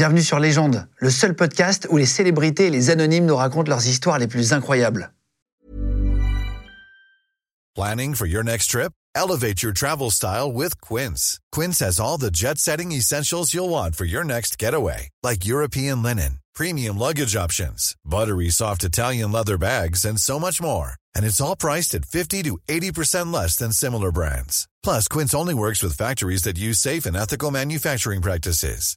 Bienvenue sur Légende, le seul podcast où les célébrités et les anonymes nous racontent leurs histoires les plus incroyables. Planning for your next trip? Elevate your travel style with Quince. Quince has all the jet setting essentials you'll want for your next getaway, like European linen, premium luggage options, buttery soft Italian leather bags, and so much more. And it's all priced at 50 to 80% less than similar brands. Plus, Quince only works with factories that use safe and ethical manufacturing practices.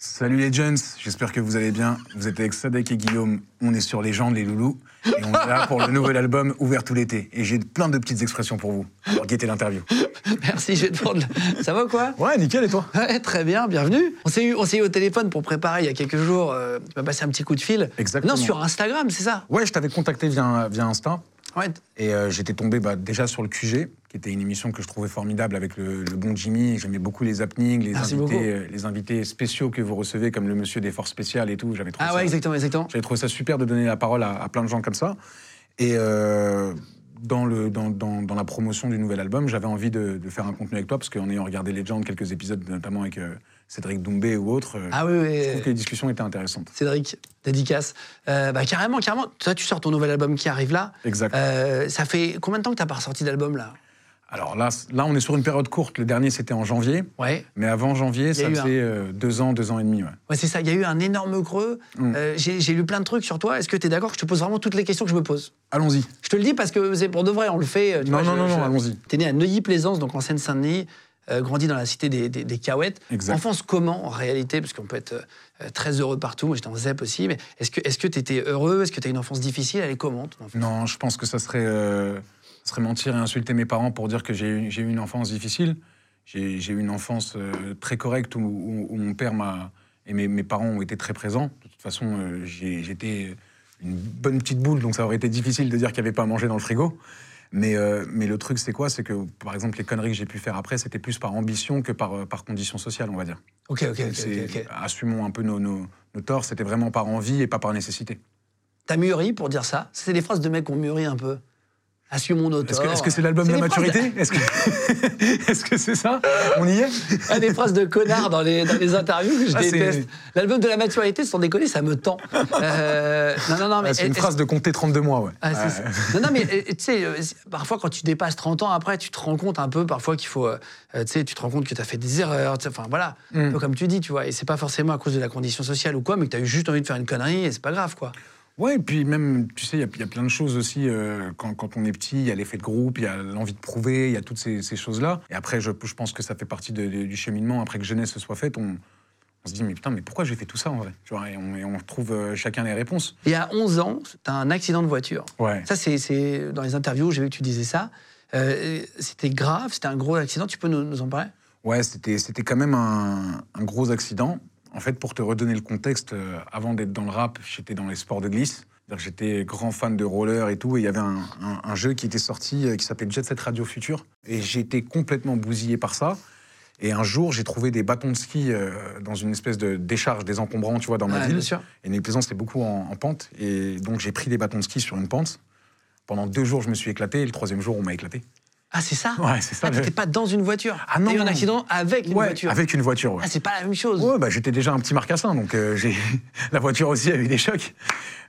Salut les Jones, j'espère que vous allez bien. Vous êtes avec Sadek et Guillaume, on est sur les gens, les loulous, et on est là pour le nouvel album Ouvert tout l'été. Et j'ai plein de petites expressions pour vous, pour guetter l'interview. Merci, je vais te prendre. Ça va ou quoi? Ouais, nickel, et toi? Ouais, très bien, bienvenue. On s'est eu, on s'est eu au téléphone pour préparer il y a quelques jours. euh, tu m'as passé un petit coup de fil. Exactement. Non, sur Instagram, c'est ça? Ouais, je t'avais contacté via, via Insta, Ouais. et euh, j'étais tombé bah, déjà sur le QG, qui était une émission que je trouvais formidable avec le, le bon Jimmy. J'aimais beaucoup les happenings, les Merci beaucoup. invités, euh, les invités spéciaux que vous recevez, comme le monsieur des forces spéciales et tout. J'avais trouvé Ah ça- ouais, exactement, exactement. J'avais trouvé ça super de donner la parole à, à plein de gens comme ça. Et euh, dans, le, dans, dans- dans la promotion du nouvel album, j'avais envie de, de faire un contenu avec toi, parce qu'en ayant regardé Legend, quelques épisodes, notamment avec Cédric Doumbé ou autres, euh, Ah oui, je trouve que les discussions étaient intéressantes. Cédric, dédicace. Euh, bah, carrément, carrément. Toi, tu sors ton nouvel album qui arrive là. Exact. Euh, ça fait combien de temps que t'as pas ressorti d'album là? Alors là, là, on est sur une période courte. Le dernier, c'était en janvier. Ouais. Mais avant janvier, ça faisait euh, deux ans, deux ans et demi. ouais. Ouais, c'est ça. Il y a eu un énorme creux. Mm. Euh, J'ai lu plein de trucs sur toi. Est-ce que tu es d'accord que je te pose vraiment toutes les questions que je me pose? Allons-y. Je te le dis parce que c'est pour de vrai, on le fait. tu Non, vois, non, je- non, je- allons-y. T'es né à Neuilly-Plaisance, donc en Seine-Saint-Denis, euh, grandi dans la cité des, des, des. Exact. Enfance comment en réalité Parce qu'on peut être euh, très heureux partout. Moi, j'étais en ZEP aussi. Mais est-ce que est-ce que t'étais heureux? Est-ce que t'as une enfance difficile? Elle est comment ton enfance? Non, je pense que ça serait, euh, ça serait mentir et insulter mes parents pour dire que j'ai eu, une enfance difficile. J'ai eu une enfance euh, très correcte où, où- où mon père m'a et mes, mes parents ont été très présents. De toute façon, j'étais une bonne petite boule, donc ça aurait été difficile de dire qu'il n'y avait pas à manger dans le frigo. Mais, euh, mais le truc, c'est quoi? C'est que, par exemple, les conneries que j'ai pu faire après, c'était plus par ambition que par, euh, par condition sociale, on va dire. Ok, ok, ok. Assumons un peu nos, nos, nos torts, c'était vraiment par envie et pas par nécessité. T'as mûri pour dire ça? C'est des phrases de mecs qui ont mûri un peu. Est-ce torts. que est-ce que c'est l'album de la maturité Est-ce que c'est ça On y est des phrases de connards dans les, dans les interviews que je Ah, déteste. L'album de la maturité, sans déconner, ça me tend. Euh, non, non, non, mais. Ah, C'est une phrase de compter 32 mois, ouais. Ah, c'est Ouais. ça. Non, non, mais euh, tu sais, euh, parfois quand tu dépasses 30 ans, après, tu te rends compte un peu, parfois qu'il faut. euh, tu sais, tu te rends compte que tu as fait des erreurs, enfin voilà, un Mm. peu comme tu dis, tu vois. Et c'est pas forcément à cause de la condition sociale ou quoi, mais que tu as eu juste envie de faire une connerie et c'est pas grave, quoi. Ouais, et puis même, tu sais, il y a- il y, a plein de choses aussi. euh, quand, quand on est petit, il y a l'effet de groupe, il y a l'envie de prouver, il y a toutes ces, ces choses-là. Et après, je, je pense que ça fait partie de- de- du cheminement. Après que jeunesse se soit faite, on, on se dit, mais putain, mais pourquoi j'ai fait tout ça en vrai? Tu vois, et, on, et on trouve euh, chacun les réponses. Et à 11 ans, tu as un accident de voiture. Ouais. Ça, c'est- dans les interviews, j'ai vu que tu disais ça. Euh, c'était grave, c'était un gros accident, tu peux nous, nous en parler? Ouais, c'était c'était quand même un, un gros accident. En fait, pour te redonner le contexte, euh, avant d'être dans le rap, j'étais dans les sports de glisse. J'étais grand fan de roller et tout, et il y avait un, un- un jeu qui était sorti euh, qui s'appelait Jet Set Radio Future. Et j'étais complètement bousillé par ça. Et un jour, j'ai trouvé des bâtons de ski euh, dans une espèce de décharge des encombrants, tu vois, dans ma ville. bien sûr. Et les plaisants, c'était beaucoup en, en pente. Et donc, j'ai pris des bâtons de ski sur une pente. Pendant deux jours, je me suis éclaté. Et le troisième jour, on m'a éclaté. Ah, c'est ça Ouais, c'est ça. Ah, t'étais pas dans une voiture Ah, non, T'as eu un accident avec une Ouais, voiture Avec une voiture, ouais. Ah, c'est pas la même chose Ouais, bah, j'étais déjà un petit marcassin, donc euh, j'ai la voiture aussi a eu des chocs.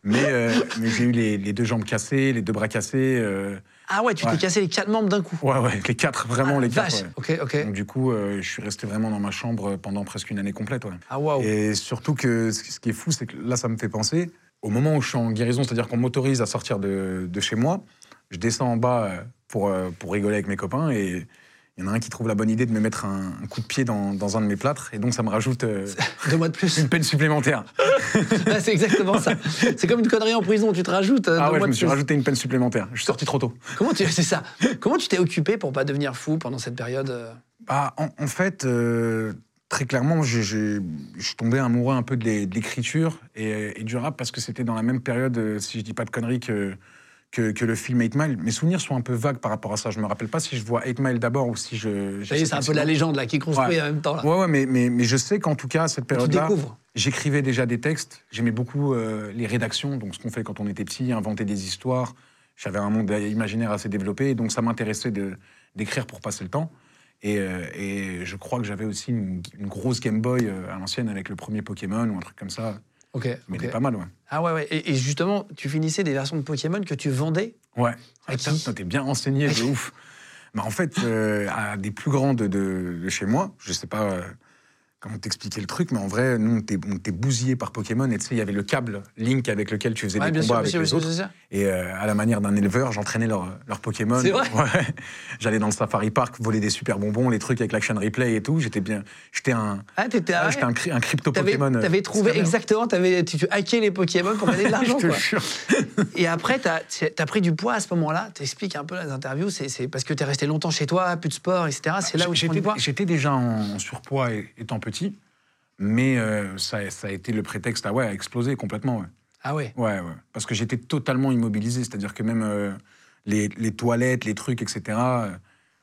Mais, euh, mais j'ai eu les, les deux jambes cassées, les deux bras cassés. euh, Ah ouais, tu Ouais. t'es cassé les quatre membres d'un coup ouais, ouais, les quatre, vraiment Ah, les quatre. ouais. Ok, ok. Donc du coup, je suis resté vraiment dans ma chambre pendant presque une année complète. ouais. Ah waouh. Et surtout que ce ce qui est fou, c'est que là, ça me fait penser, au moment où je suis en guérison, c'est-à-dire qu'on m'autorise à sortir de, de chez moi, je descends en bas euh, pour, euh, pour rigoler avec mes copains et il y en a un qui trouve la bonne idée de me mettre un, un coup de pied dans, dans un de mes plâtres et donc ça me rajoute euh, Deux mois de plus. une peine supplémentaire. C'est exactement ça. C'est comme une connerie en prison, tu te rajoutes. Ah deux ouais, mois je me suis plus. rajouté une peine supplémentaire. Je suis sorti trop tôt. Comment tu, c'est ça. Comment tu t'es occupé pour pas devenir fou pendant cette période Bah, en, en fait, euh, très clairement, je suis tombé amoureux un peu de l'é- de l'écriture et, et du rap parce que c'était dans la même période, si je dis pas de conneries, que, que, que le film 8 Mile. Mes souvenirs sont un peu vagues par rapport à ça. Je me rappelle pas si je vois 8 Mile d'abord ou si je. Ça y est, c'est un peu la légende là, qui est construite Ouais. en même temps. Là. Ouais, ouais, mais, mais, mais je sais qu'en tout cas, cette période-là, j'écrivais déjà des textes. J'aimais beaucoup euh, les rédactions, donc ce qu'on fait quand on était petit, inventer des histoires. J'avais un monde imaginaire assez développé, donc ça m'intéressait d'écrire pour passer le temps. Et, euh, et je crois que j'avais aussi une, une grosse Game Boy euh, à l'ancienne avec le premier Pokémon ou un truc comme ça. Ok. Mais ok. il est pas mal, ouais. Ah ouais, ouais. Et, et justement, tu finissais des versions de Pokémon que tu vendais Ouais. Ah, qui t'es bien renseigné, de ouf. Mais en fait, euh, à des plus grands de, de- de chez moi, je sais pas euh, comment t'expliquer le truc, mais en vrai, nous, on était, bousillés par Pokémon. Et tu sais, il y avait le câble Link avec lequel tu faisais Ouais, des combats sûr, avec sûr, les autres. sûr. Et euh, à la manière d'un éleveur, j'entraînais leurs leur Pokémon. C'est vrai Ouais. J'allais dans le Safari Park voler des super bonbons, les trucs avec l'action replay et tout. J'étais bien. J'étais un, Ah, t'étais ah, ah, j'étais un, crypto T'avais, Pokémon. euh, t'avais trouvé exactement, t'avais, tu, tu hackais les Pokémon pour gagner de l'argent. Je te quoi. jure. Et après, t'as, as pris du poids à ce moment-là. T'expliques un peu dans les interviews. C'est, c'est parce que t'es resté longtemps chez toi, plus de sport, etc. C'est là où tu prends du J'étais poids. j'étais déjà en, surpoids é- étant petit, mais euh, ça, ça a été le prétexte à, ouais, à exploser complètement. Ouais. Ah ouais. Ouais, ouais. Parce que j'étais totalement immobilisé, c'est-à-dire que même euh, les, les toilettes, les trucs, etc., euh,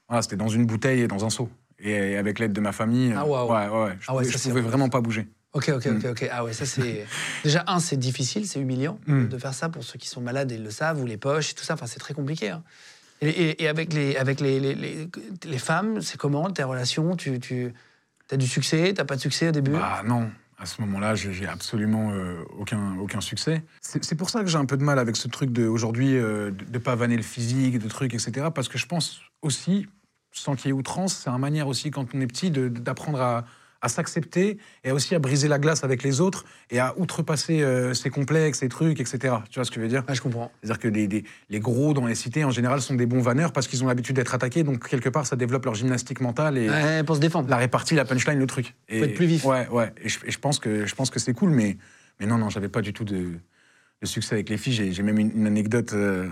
voilà, c'était dans une bouteille et dans un seau. Et, avec l'aide de ma famille, Ah, waouh. ouais, ouais, ouais, je Ah ouais, pouvais, ça, je c'est pouvais vrai. vraiment pas bouger. Ok, ok, ok, ok. Ah ouais, ça c'est. Déjà, un, c'est difficile, c'est humiliant Mm. de faire ça pour ceux qui sont malades, ils le savent, ou les poches, et tout ça. Enfin, c'est très compliqué. hein. Et, et- et avec les, avec les, les, les- les femmes, c'est comment tes relations? Tu, tu as du succès T'as pas de succès au début? Bah non, à ce moment-là, j'ai absolument euh, aucun, aucun succès. C'est pour ça que j'ai un peu de mal avec ce truc de aujourd'hui euh, de, de pas vanner le physique, de trucs, etc. Parce que je pense aussi, sans qu'il y ait outrance, c'est une manière aussi quand on est petit de- d'apprendre à, à s'accepter et aussi à briser la glace avec les autres et à outrepasser euh, ses complexes, ses trucs, etc. Tu vois ce que je veux dire? Ah, je comprends. C'est-à-dire que les, les- les gros dans les cités, en général, sont des bons vanneurs parce qu'ils ont l'habitude d'être attaqués, donc quelque part, ça développe leur gymnastique mentale et, Ouais, pour se défendre. la répartie, la punchline, le truc. Et, Faut être plus vif. Ouais, ouais. Et je, et je pense que je pense que c'est cool, mais mais non, non, j'avais pas du tout de, de succès avec les filles. J'ai même une, une anecdote euh,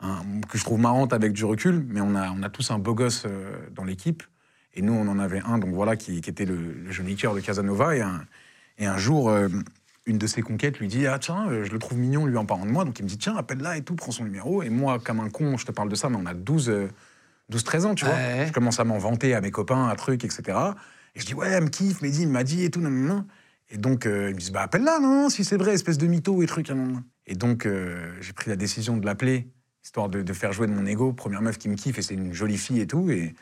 un- que je trouve marrante avec du recul, mais on a on a tous un beau gosse euh, dans l'équipe, et nous on en avait un, donc voilà, qui, qui était le, le joli cœur de Casanova, et un et un jour. euh, une de ses conquêtes lui dit Ah, tiens, euh, je le trouve mignon, lui en parlant de moi. Donc il me dit Tiens, appelle-la et tout, prends son numéro. Et moi, comme un con, je te parle de ça, mais on a 12, euh, 12-13 ans, tu vois. Ouais. Je commence à m'en vanter à mes copains, à trucs, etc. Et je dis, ouais, elle me kiffe, Mehdi, il m'a dit et tout, nan, nan. Et donc, euh, ils me disent, bah, appelle-la, non, si c'est vrai, espèce de mytho et nan, nan. Et donc, euh, j'ai pris la décision de l'appeler, histoire de, de faire jouer de mon ego. Première meuf qui me kiffe, et c'est une jolie fille et tout. Et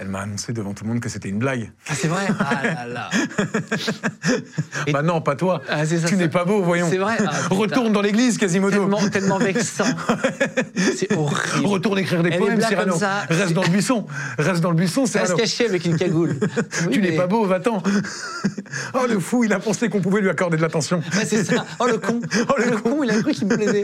elle m'a annoncé devant tout le monde que c'était une blague. Ah, c'est vrai Ah là là. Et- Bah non, pas toi. Ah, ça, tu n'es pas beau, voyons. C'est vrai Ah. Retourne dans l'église, Quasimodo. Tellement, tellement vexant. c'est horrible. Retourne écrire des Elle poèmes, Cyrano. ça. Reste dans le buisson. Reste dans le buisson, Cyrano. cacher avec une cagoule. Oui, tu n'es pas beau, va-t'en. oh, le fou, il a pensé qu'on pouvait lui accorder de l'attention. C'est ça. Oh le con. Oh le con, il a cru qu'il me plaisait.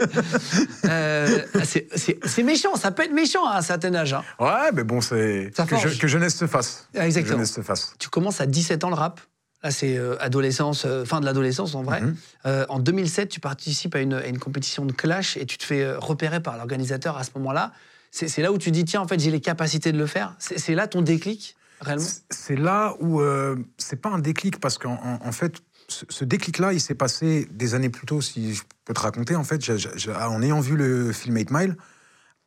Euh, c'est- méchant, ça peut être méchant à un certain âge. hein. Ouais, mais bon, c'est Ça que. Que jeunesse se fasse. Ah, exactement. Que jeunesse se fasse. Tu commences à 17 ans le rap. Là, c'est euh, adolescence, euh, fin de l'adolescence en vrai. Mhm. Euh, en 2007, tu participes à une, à une compétition de clash et tu te fais repérer par l'organisateur à ce moment-là. C'est là où tu dis, tiens, en fait, j'ai les capacités de le faire. C'est là ton déclic, réellement? C'est là où c'est pas un déclic parce qu'en en, fait, ce, déclic-là, il s'est passé des années plus tôt, si je peux te raconter. En fait, en ayant vu le film 8 Mile,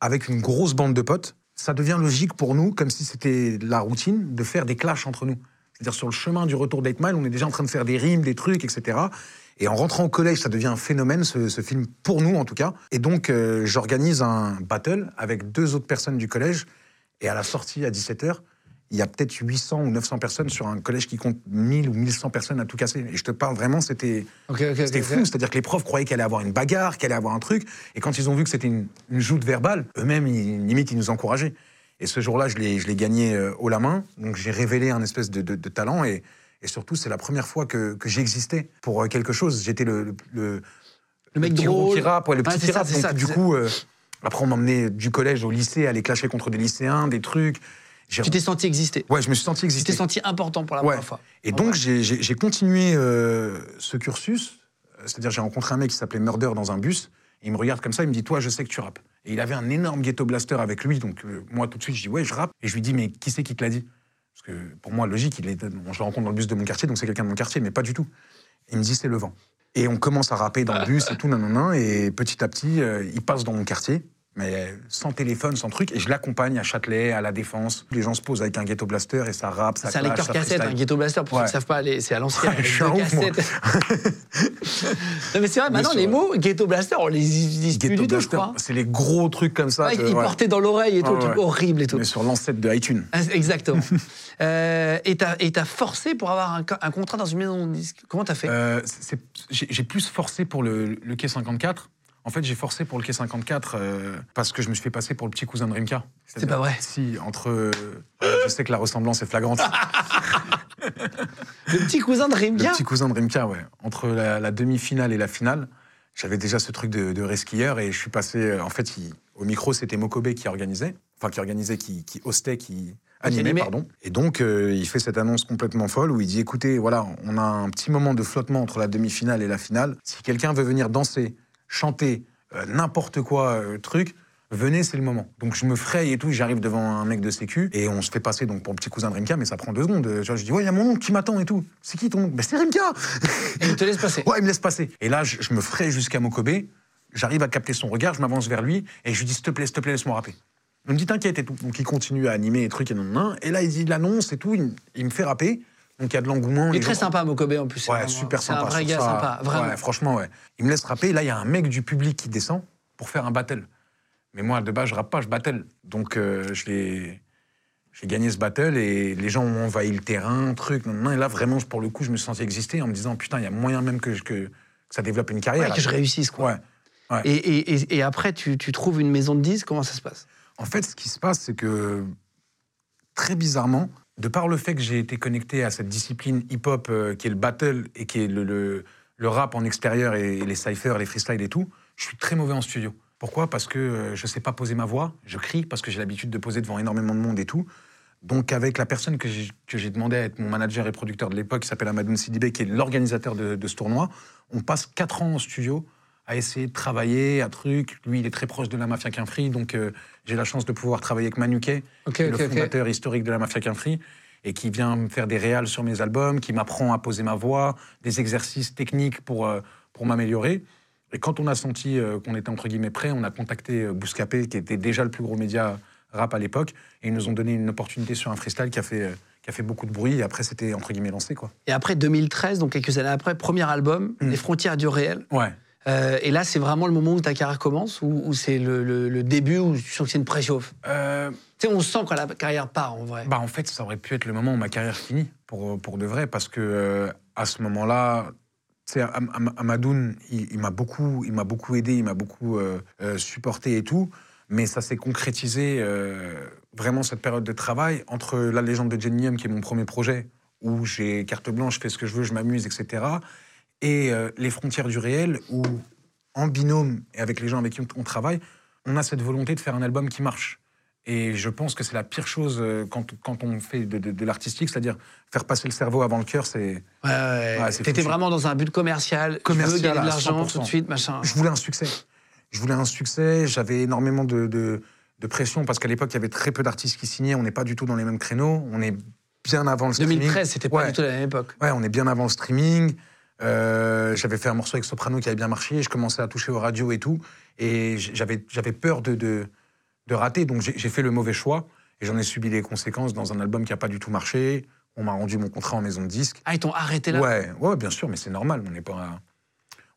avec une grosse bande de potes, ça devient logique pour nous, comme si c'était la routine, de faire des clashs entre nous. C'est-à-dire sur le chemin du retour d'Eight Mile, on est déjà en train de faire des rimes, des trucs, etc. Et en rentrant au collège, ça devient un phénomène, ce, ce film, pour nous en tout cas. Et donc, euh, j'organise un battle avec deux autres personnes du collège. Et à la sortie, à 17h, il y a peut-être 800 ou 900 personnes sur un collège qui compte 1000 ou 1100 personnes à tout casser. Et je te parle vraiment, c'était Ok, ok, c'était ok, fou. C'est-à-dire que les profs croyaient qu'il allait avoir une bagarre, qu'il allait avoir un truc. Et quand ils ont vu que c'était une, une joute verbale, eux-mêmes, ils- limite, ils nous encourageaient. Et ce jour-là, je l'ai gagné euh, haut la main. Donc j'ai révélé un espèce de, de- de talent. Et, et surtout, c'est la première fois que, que j'existais pour euh, quelque chose. J'étais le, le, le- Le mec qui rappe, ouais, le petit c'est qui ça, rappe. c'est Donc, ça, du coup, euh, après, on m'emmenait du collège au lycée, aller clasher contre des lycéens, des trucs. Tu t'es senti exister. Ouais, je me suis senti Tu exister. t'es senti important pour la Ouais. première fois. Et donc, j'ai- continué euh, ce cursus. C'est-à-dire, j'ai rencontré un mec qui s'appelait Murder dans un bus. Et il me regarde comme ça, il me dit Toi, je sais que tu rappes. Et il avait un énorme ghetto blaster avec lui. Donc, euh, moi, tout de suite, je dis Ouais, je rappe. Et je lui dis Mais qui c'est qui te l'a dit? Parce que pour moi, logique, il est, bon, je le rencontre dans le bus de mon quartier, donc c'est quelqu'un de mon quartier, mais pas du tout. Il me dit C'est le vent. Et on commence à rapper dans le bus et tout, nanana. Et petit à petit, euh, il passe dans mon quartier, mais sans téléphone, sans truc. Et je l'accompagne à Châtelet, à La Défense. Les gens se posent avec un ghetto blaster et ça rappe, ça C'est un lecteur cassette, un ghetto blaster, pour ceux Ouais. qui ne savent pas, c'est à l'ancienne. Ouais, cassettes. non, mais c'est vrai, maintenant, les mots ghetto blaster, on les utilise plus du tout, je crois. c'est les gros trucs comme ça. Ouais, que- ils portaient dans l'oreille et tout, le truc horrible et tout. Mais sur l'ancêtre de iTunes. Ah, Exactement. Euh, et t'as forcé pour avoir un, un contrat dans une maison de disques. Comment t'as fait? Euh, j'ai plus forcé pour le, le quai 54. En fait, j'ai forcé pour le quai 54 euh, parce que je me suis fait passer pour le petit cousin de Rimka. C'est pas vrai. Si, entre. euh, je sais que la ressemblance est flagrante. Le petit cousin de le Rimka petit cousin de Rimka, ouais. Entre la, la demi-finale et la finale, j'avais déjà ce truc de, de resquilleur et je suis passé. euh, en fait, il- au micro, c'était Mokobe qui organisait. Enfin, qui organisait, qui, qui hostait, qui. Animait, animait. pardon. Et donc, euh, il fait cette annonce complètement folle où il dit écoutez, voilà, on a un petit moment de flottement entre la demi-finale et la finale. Si quelqu'un veut venir danser, chanter, euh, n'importe quoi, euh, truc, venez, c'est le moment. Donc, je me fraye et tout, j'arrive devant un mec de sécu et on se fait passer donc pour le petit cousin de Rimka, mais ça prend deux secondes. Tu vois, je dis ouais, il y a mon oncle qui m'attend et tout. C'est qui ton oncle? Ben, c'est Rimka et il te laisse passer. Ouais, il me laisse passer. Et là, je, je me fraye jusqu'à Mokobe. J'arrive à capter son regard, je m'avance vers lui et je lui dis s'il te plaît, s'il te plaît, laisse-moi rapper. Il me dit t'inquiète et tout. Donc il continue à animer et trucs et non, non. Et là, il dit l'annonce et tout, il, il me fait rapper. Donc il y a de l'engouement. Il est très gens- sympa, Mokobe, en plus. c'est Ouais, super C'est sympa. un vrai gars ça. sympa, vraiment. Ouais, franchement, ouais. Il me laisse rapper. Et là, il y a un mec du public qui descend pour faire un battle. Mais moi, de base, je rappe pas, je battle. Donc, euh, je l'ai. J'ai gagné ce battle et les gens ont envahi le terrain, truc. Non, non, et là, vraiment, pour le coup, je me senti exister en me disant putain, il y a moyen même que, je- que, que ça développe une carrière. Ouais, que je réussisse, quoi. Ouais. Et, et- et- et après, tu, tu trouves une maison de disques, comment ça se passe? En fait, ce qui se passe, c'est que très bizarrement, de par le fait que j'ai été connecté à cette discipline hip-hop euh, qui est le battle et qui est le, le- rap en extérieur et, les cyphers, les freestyles et tout, je suis très mauvais en studio. Pourquoi? Parce que euh, je sais pas poser ma voix, je crie parce que j'ai l'habitude de poser devant énormément de monde et tout. Donc avec la personne que j'ai demandé à être mon manager et producteur de l'époque, qui s'appelle Amadoun Sidibé, qui est l'organisateur de, de ce tournoi, on passe quatre ans en studio à essayer de travailler, à truc. Lui, il est très proche de la mafia Quinfri, donc euh, j'ai la chance de pouvoir travailler avec Manuquet, Ok, qui est ok, le fondateur historique de la mafia Quinfri, et qui vient me faire des réals sur mes albums, qui m'apprend à poser ma voix, des exercices techniques pour, euh, pour m'améliorer. Et quand on a senti euh, qu'on était entre guillemets prêt, on a contacté euh, Bouscapé, qui était déjà le plus gros média rap à l'époque, et ils nous ont donné une opportunité sur un freestyle qui a fait, euh, qui a fait beaucoup de bruit, et après c'était entre guillemets lancé, quoi. Et après 2013, donc quelques années après, premier album, Mm. Les frontières du réel. Ouais. Euh, et là, c'est vraiment le moment où ta carrière commence, ou c'est le, le- le début où tu sens que c'est une préchauffe Euh, Tu sais, on sent quand la carrière part, en vrai. Bah, en fait, ça aurait pu être le moment où ma carrière finit, pour, pour de vrai, parce que euh, à ce moment-là, Am- Am- Amadoun, il, il m'a beaucoup, il m'a beaucoup aidé, il m'a beaucoup euh, euh, supporté et tout, mais ça s'est concrétisé euh, vraiment cette période de travail entre la légende de Genium, qui est mon premier projet, où j'ai carte blanche, je fais ce que je veux, je m'amuse, etc., et euh, les frontières du réel, où en binôme et avec les gens avec qui on travaille, on a cette volonté de faire un album qui marche. Et je pense que c'est la pire chose euh, quand, quand on fait de, de- de l'artistique, c'est-à-dire faire passer le cerveau avant le cœur, c'est... Ouais, ouais, Ouais, T'étais vraiment dans un but commercial. Commercial je veux gagner de l'argent 100%. tout de suite, machin. Je voulais un succès. Je voulais un succès, j'avais énormément de, de- de pression, parce qu'à l'époque, il y avait très peu d'artistes qui signaient, on n'est pas du tout dans les mêmes créneaux, on est bien avant le streaming. 2013, c'était pas Ouais. du tout la même époque. Ouais, on est bien avant le streaming. Euh, j'avais fait un morceau avec Soprano qui avait bien marché. Je commençais à toucher aux radios et tout. Et j'avais, j'avais peur de, de, de rater. Donc j'ai, j'ai fait le mauvais choix. Et j'en ai subi les conséquences dans un album qui n'a pas du tout marché. On m'a rendu mon contrat en maison de disque. Ah, ils t'ont arrêté là? Ouais, ouais, bien sûr, mais c'est normal. On est pas.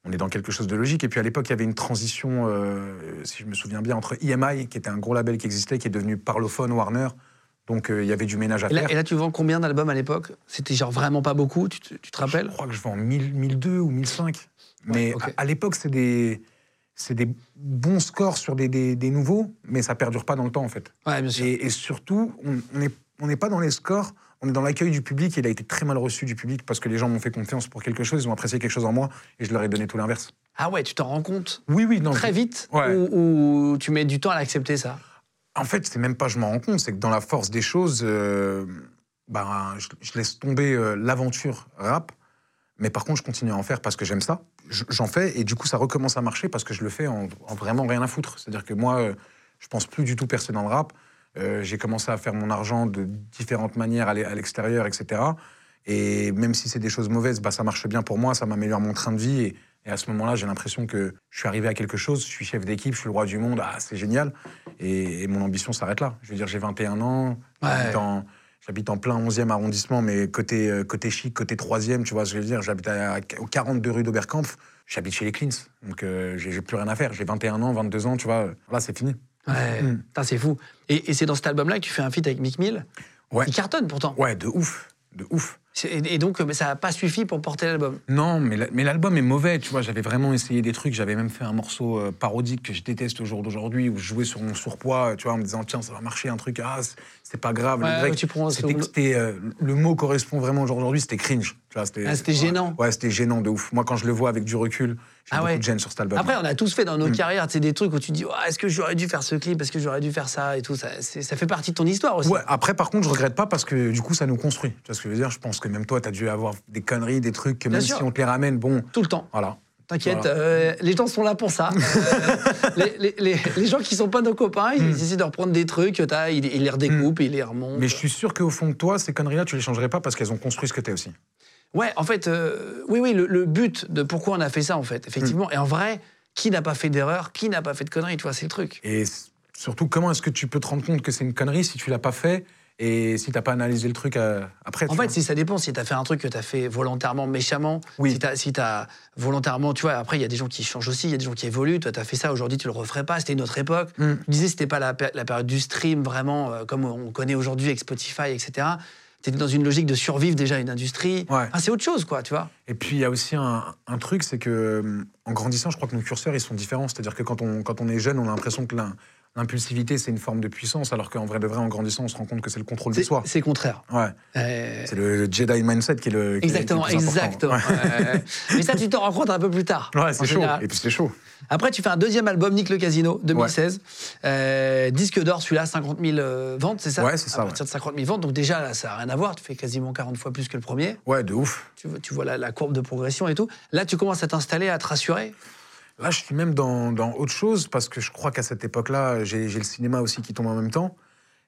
On est dans quelque chose de logique. Et puis à l'époque, il y avait une transition, euh, si je me souviens bien, entre EMI, qui était un gros label qui existait, qui est devenu Parlophone, Warner. Donc euh, il y avait du ménage à Et là, faire. et là, tu vends combien d'albums à l'époque? C'était genre vraiment pas beaucoup, tu te, tu te rappelles? Je crois que je vends 1000, 1002 ou 1005. Mais à, à l'époque, c'est des, c'est des bons scores sur des, des- des nouveaux, mais ça perdure pas dans le temps, en fait. Ouais, bien sûr. Et, et surtout, on n'est on pas dans les scores, on est dans l'accueil du public. et Il a été très mal reçu du public parce que les gens m'ont fait confiance pour quelque chose, ils ont apprécié quelque chose en moi, et je leur ai donné tout l'inverse. Ah ouais, tu t'en rends compte? Oui, oui, non. très vite? Ouais. ou, ou tu mets du temps à l'accepter ça? En fait, c'est même pas je m'en rends compte, c'est que dans la force des choses, euh, ben, je, laisse tomber euh, l'aventure rap, mais par contre, je continue à en faire parce que j'aime ça. Je- J'en fais et du coup, ça recommence à marcher parce que je le fais en, en vraiment rien à foutre. C'est-à-dire que moi, euh, je pense plus du tout percer dans le rap. J'ai commencé à faire mon argent de différentes manières à l'extérieur, etc. Et même si c'est des choses mauvaises, bah, ça marche bien pour moi, ça m'améliore mon train de vie. Et, et à ce moment-là, j'ai l'impression que je suis arrivé à quelque chose, je suis chef d'équipe, je suis le roi du monde, ah, c'est génial. Et, et mon ambition s'arrête là. Je veux dire, j'ai 21 ans, Ouais. j'habite en, plein 11e arrondissement, mais côté, euh, côté chic, côté 3e, tu vois ce que je veux dire. J'habite au 42 rue d'Oberkampf, j'habite chez les Cleans. Donc euh, j'ai plus rien à faire. J'ai 21 ans, 22 ans, tu vois. Là, c'est fini. Ouais, Mm. C'est fou. Et, et c'est dans cet album-là que tu fais un feat avec Mick Mill? Ouais. Il cartonne pourtant. Ouais, de ouf. De ouf. Et, donc, euh, ça n'a pas suffi pour porter l'album. Non, mais la- mais l'album est mauvais, tu vois. J'avais vraiment essayé des trucs. J'avais même fait un morceau euh, parodique que je déteste au jour d'aujourd'hui, où je jouais sur mon surpoids, tu vois, en me disant, tiens, ça va marcher, un truc, ah, c'est- pas grave. le grec. tu euh, le mot correspond vraiment au jour d'aujourd'hui, c'était cringe. C'était Ah, ouais. gênant. Ouais, c'était gênant de ouf. Moi, quand je le vois avec du recul, Ah ouais. de gêne sur cet album. Après, on a tous fait dans nos Mm. carrières, c'est des trucs où tu dis, Ah, est-ce que j'aurais dû faire ce clip, est-ce que j'aurais dû faire ça et tout. Ça, ça fait partie de ton histoire aussi. Ouais, après, par contre, je regrette pas parce que du coup, ça nous construit. Tu vois ce que je veux dire? Je pense que même toi, tu as dû avoir des conneries, des trucs que même sûr. si on te les ramène, bon, Tout le temps. voilà. T'inquiète, Voilà. euh, les gens sont là pour ça. Euh, les, les- les- les gens qui sont pas nos copains, ils, Mm. essaient de reprendre des trucs, ils, ils les redécoupent, ils les remontent. Mais je suis sûr qu'au fond de toi, ces conneries-là, tu les changerais pas parce qu'elles ont construit ce que t'es aussi. Ouais, en fait, euh, oui, oui, le, le but de pourquoi on a fait ça, en fait, effectivement. Et en vrai, qui n'a pas fait d'erreur, qui n'a pas fait de conneries, tu vois, c'est le truc. Et surtout, comment est-ce que tu peux te rendre compte que c'est une connerie si tu l'as pas fait et si t'as pas analysé le truc euh, après En fait, si ça dépend, si t'as fait un truc que t'as fait volontairement, méchamment, Oui. si t'as si t'as volontairement, tu vois, après, il y a des gens qui changent aussi, il y a des gens qui évoluent, toi, t'as fait ça, aujourd'hui, tu le referais pas, c'était une autre époque. Mm. Tu disais, c'était pas la période du stream, vraiment, euh, comme on connaît aujourd'hui avec Spotify, etc. T'étais dans une logique de survivre déjà à une industrie. Ouais. Enfin, c'est autre chose, quoi, tu vois. Et puis il y a aussi un, un truc, c'est que euh, en grandissant, je crois que nos curseurs ils sont différents. C'est-à-dire que quand on, quand on est jeune, on a l'impression que l'impulsivité c'est une forme de puissance, alors qu'en vrai de vrai, en grandissant, on se rend compte que c'est le contrôle de soi. c'est le contraire. Ouais. Euh, C'est le, le Jedi mindset qui est le. qui qui est le Exactement, plus exactement. Ouais. Mais ça, tu t'en rends compte un peu plus tard. Ouais, ouais c'est chaud. général. Et puis c'est chaud. Après, tu fais un deuxième album, Nick le Casino, 2016. Euh, disque d'or, celui-là, 50 000 euh, ventes, c'est ça? Ouais, c'est ça, À partir de 50 000 ventes. Donc, déjà, là, ça n'a rien à voir. Tu fais quasiment 40 fois plus que le premier. Ouais, de ouf. Tu, vois- tu vois la, la courbe de progression et tout. Là, tu commences à t'installer, à te rassurer. Là, je suis même dans, dans autre chose parce que je crois qu'à cette époque-là, j'ai le cinéma aussi qui tombe en même temps.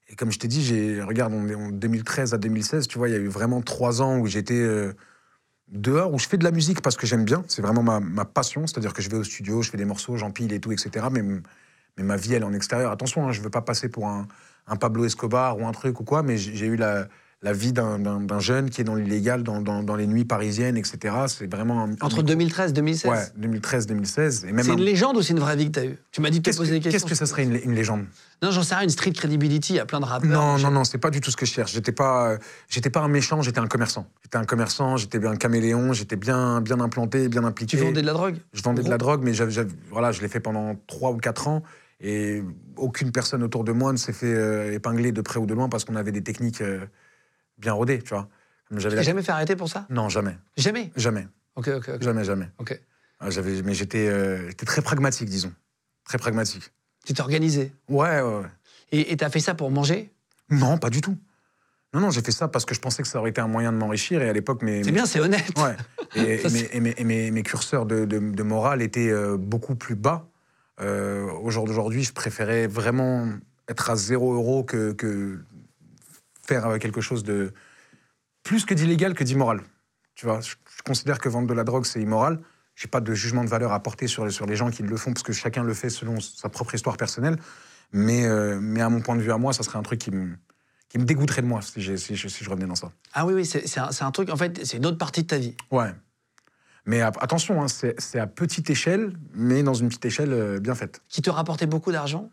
Et comme je t'ai dit, regarde, on est en 2013 à 2016, tu vois, il y a eu vraiment trois ans où j'étais euh, dehors, où je fais de la musique parce que j'aime bien. C'est vraiment ma, ma passion, c'est-à-dire que je vais au studio, je fais des morceaux, j'empile et tout, etc. Mais, mais ma vie, elle est en extérieur. Attention, hein, je veux pas passer pour un, un Pablo Escobar ou un truc ou quoi, mais j'ai eu la, la vie d'un- jeune qui est dans l'illégal, dans, dans, dans les nuits parisiennes, etc. C'est vraiment un, Entre 2013 et 2016. Ouais, 2013-2016. Et même C'est un- une légende ou c'est une vraie vie que tu as eue? Tu m'as dit de te Qu'est-ce poser des que, questions. qu'est-ce que ça serait une, une légende? Non, j'en sais rien, une street credibility, il y a plein de rappeurs. Non, non, non, c'est pas du tout ce que je cherche. J'étais pas, euh, j'étais pas un méchant, j'étais un commerçant. J'étais un commerçant, j'étais bien un caméléon, j'étais bien, bien implanté, bien impliqué. Tu vendais de la drogue? Je vendais de la drogue, mais voilà, je l'ai fait pendant trois ou quatre ans. Et aucune personne autour de moi ne s'est fait euh, épingler de près ou de loin parce qu'on avait des techniques euh, bien rodées, tu vois. Tu la- jamais fait arrêter pour ça? Non, jamais, Jamais? Jamais, Ok, ok, ok. jamais, jamais. ok. Ah, J'avais, mais j'étais, euh, j'étais très pragmatique, disons, très pragmatique. Tu t'es organisé? Ouais, ouais, ouais. Et tu as fait ça pour manger? Non, pas du tout. Non, non, j'ai fait ça parce que je pensais que ça aurait été un moyen de m'enrichir et à l'époque, mes, C'est mes- bien, c'est honnête. Ouais. Et, Ça, et mes, et mes- et mes- mes curseurs de, de- de morale étaient euh, beaucoup plus bas. Euh, au jour d'aujourd'hui, je préférais vraiment être à zéro euro que, que faire euh, quelque chose de plus que d'illégal que d'immoral. Tu vois, je, je considère que vendre de la drogue, c'est immoral. J'ai pas de jugement de valeur à porter sur, les- sur les gens qui le font parce que chacun le fait selon sa propre histoire personnelle. Mais, euh, mais à mon point de vue à moi, ça serait un truc qui me, qui me dégoûterait de moi si, je- si je revenais dans ça. Ah oui, oui, c'est c'est un, un truc, en fait, c'est une autre partie de ta vie. Ouais. Mais a- attention, hein, c'est c'est à petite échelle, mais dans une petite échelle euh, bien faite. Qui te rapportait beaucoup d'argent?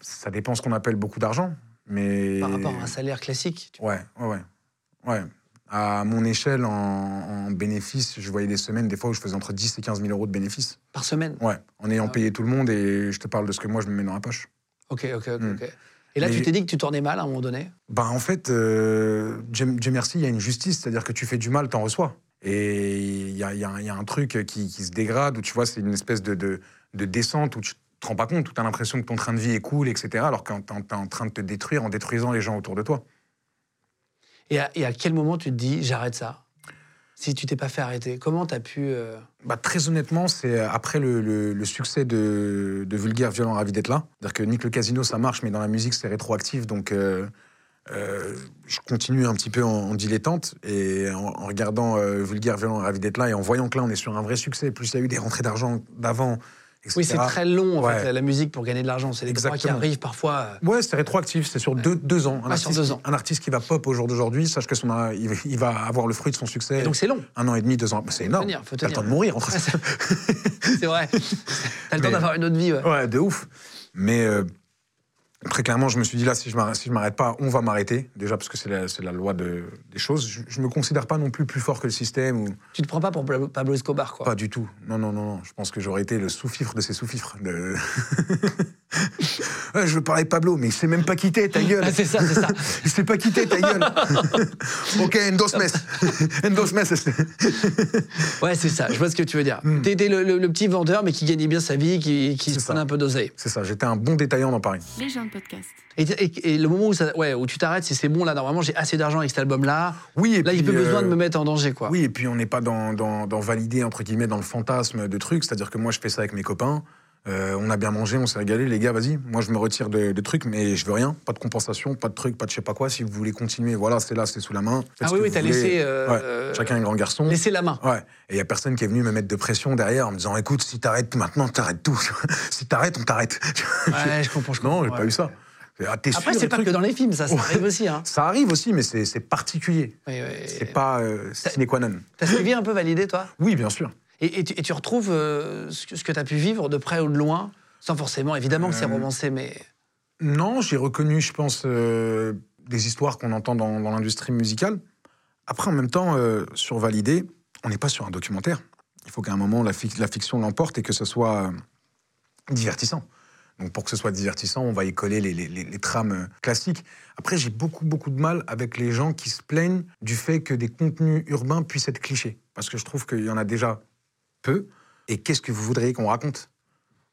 Ça dépend ce qu'on appelle beaucoup d'argent, mais... par rapport à un salaire classique. tu- Ouais, ouais, ouais. ouais. À mon échelle, en, en bénéfice, je voyais des semaines, des fois, où je faisais entre 10 et 15 000 euros de bénéfices. Par semaine Ouais, en ayant Ah ouais. payé tout le monde, et je te parle de ce que moi, je me mets dans la poche. Ok, ok, ok. Hmm. ok. Et là, Mais- tu t'es dit que tu tournais mal à un moment donné Ben, en fait, euh, Dieu, Dieu merci, il y a une justice, c'est-à-dire que tu fais du mal, t'en reçois. Et il y a, y un- il y a un truc qui, qui se dégrade, où tu vois, c'est une espèce de, de, de descente où tu te rends pas compte, tu as l'impression que ton train de vie est cool, etc., alors que tu es en train de te détruire en détruisant les gens autour de toi. et à, et à quel moment tu te dis, j'arrête ça? Si tu t'es pas fait arrêter, comment tu as pu. euh, Bah, très honnêtement, c'est après le, le- le succès de, de Vulgaire, Violent, Ravi d'être là. C'est-à-dire que Nick le Casino, ça marche, mais dans la musique, c'est rétroactif. Donc, euh, euh, je continue un petit peu en, en dilettante et en, en regardant euh, Vulgaire, Violent, Ravi d'être là et en voyant que là, on est sur un vrai succès. Plus il y a eu des rentrées d'argent d'avant, etc. Oui, c'est très long, en Ouais. fait, la, musique pour gagner de l'argent. C'est des droits qui arrivent parfois. euh, Ouais, c'est rétroactif, c'est sur deux, deux ans. Un, sur artiste, deux ans. un artiste qui va pop au jour d'aujourd'hui, sache que son, a- il, va- avoir le fruit de son succès. Et donc c'est long. un an et demi, deux ans. C'est énorme. tenir, faut T'as le temps de mourir Ouais, ça. c'est- vrai. T'as le temps d'avoir une autre vie. ouais. Ouais, de ouf. Mais euh, très clairement, je me suis dit là, si je m'arrête, si je m'arrête pas, on va m'arrêter. Déjà parce que c'est la, c'est la loi de, des choses. Je, je me considère pas non plus plus fort que le système ou Tu te prends pas pour Pablo Escobar, quoi. pas du tout. Non, non, non, non. Je pense que j'aurais été le sous-fifre de ces sous-fifres. De... Ouais, je veux parler de Pablo, mais il sait même pas quitter, ta gueule. Ah, c'est ça, c'est ça. Il s'est pas quitté, ta gueule. ok, endos mes. Endos mes. Ouais, c'est ça. Je vois ce que tu veux dire. Hmm. T'étais le, le- le petit vendeur, mais qui gagnait bien sa vie, qui, qui se prenait un peu d'oseille. C'est ça, j'étais un bon détaillant dans Paris. Les gens podcast. Et, et- et le moment où, ça, ouais, où tu t'arrêtes, c'est bon, là, normalement, j'ai assez d'argent avec cet album-là. Oui, et Là, il n'y a plus besoin euh, de me mettre en danger, quoi. Oui, et puis on n'est pas dans, dans, dans valider, entre guillemets, dans le fantasme de trucs. C'est-à-dire que moi, je fais ça avec mes copains. Euh, on a bien mangé, on s'est régalé. Les gars, vas-y, moi, je me retire de, de trucs, mais je veux rien. Pas de compensation, pas de trucs, pas de je sais pas quoi. Si vous voulez continuer, voilà, c'est là, c'est sous la main. Faites Ah oui, oui, t'as laissé, euh, Ouais, Chacun est grand garçon. Laissez la main. Ouais. Et il y a personne qui est venu me mettre de pression derrière en me disant écoute, si t'arrêtes maintenant, t'arrêtes tout. si t'arrêtes, on t'arrête. Ouais, je comprends, je comprends. non, j'ai ouais. pas eu ça. Ah, Après, c'est pas trucs que dans les films, ça, ça Ouais. arrive aussi. Hein. Ça arrive aussi, mais c'est c'est particulier. Oui, oui. C'est pas euh, sine qua non. T'as suivi un peu validé, toi? Oui, bien sûr. Et, et tu, et tu retrouves euh, ce que, tu as pu vivre de près ou de loin, sans forcément, évidemment que c'est Euh, romancé, mais. Non, j'ai reconnu, je pense, euh, des histoires qu'on entend dans, dans l'industrie musicale. Après, en même temps, euh, sur Validé, on n'est pas sur un documentaire. Il faut qu'à un moment, la, fic- la fiction l'emporte et que ce soit euh, divertissant. Donc, pour que ce soit divertissant, on va y coller les, les- les- les trames classiques. Après, j'ai beaucoup, beaucoup de mal avec les gens qui se plaignent du fait que des contenus urbains puissent être clichés. Parce que je trouve qu'il y en a déjà peu. Et qu'est-ce que vous voudriez qu'on raconte?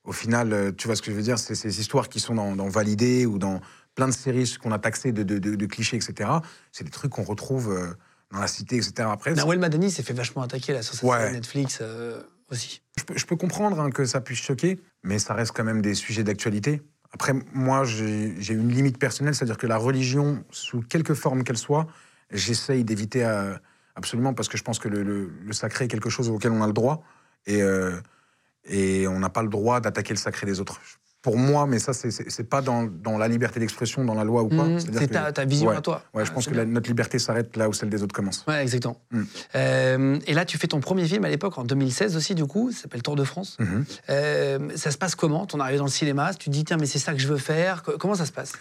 Au final, euh, tu vois ce que je veux dire, c'est ces histoires qui sont dans, dans Validé ou dans plein de séries qu'on a taxées de, de- de- de clichés, etc. C'est des trucs qu'on retrouve euh, dans la cité, etc. Après, Nawel Madani s'est fait vachement attaquer là, sur cette Ouais. série Netflix euh, aussi. je peux, je peux comprendre hein, que ça puisse choquer, mais ça reste quand même des sujets d'actualité. Après, moi, j'ai une limite personnelle, c'est-à-dire que la religion, sous quelque forme qu'elle soit, j'essaye d'éviter absolument parce que je pense que le, le- le sacré est quelque chose auquel on a le droit et, euh, et on n'a pas le droit d'attaquer le sacré des autres. Pour moi, mais ça, c'est- pas dans, dans la liberté d'expression, dans la loi ou quoi. Mhm, C'est-à-dire C'est ta, ta vision ouais. à toi. Ouais, je Ah, pense c'est que la- notre liberté s'arrête là où celle des autres commence. Ouais, exactement. Mm. Euh, et là, tu fais ton premier film à l'époque, en 2016 aussi, du coup, ça s'appelle Tour de France. Mhm. Euh, ça se passe comment Ton arrivée dans le cinéma, tu te dis, tiens, mais c'est ça que je veux faire. Co- Comment ça se passe?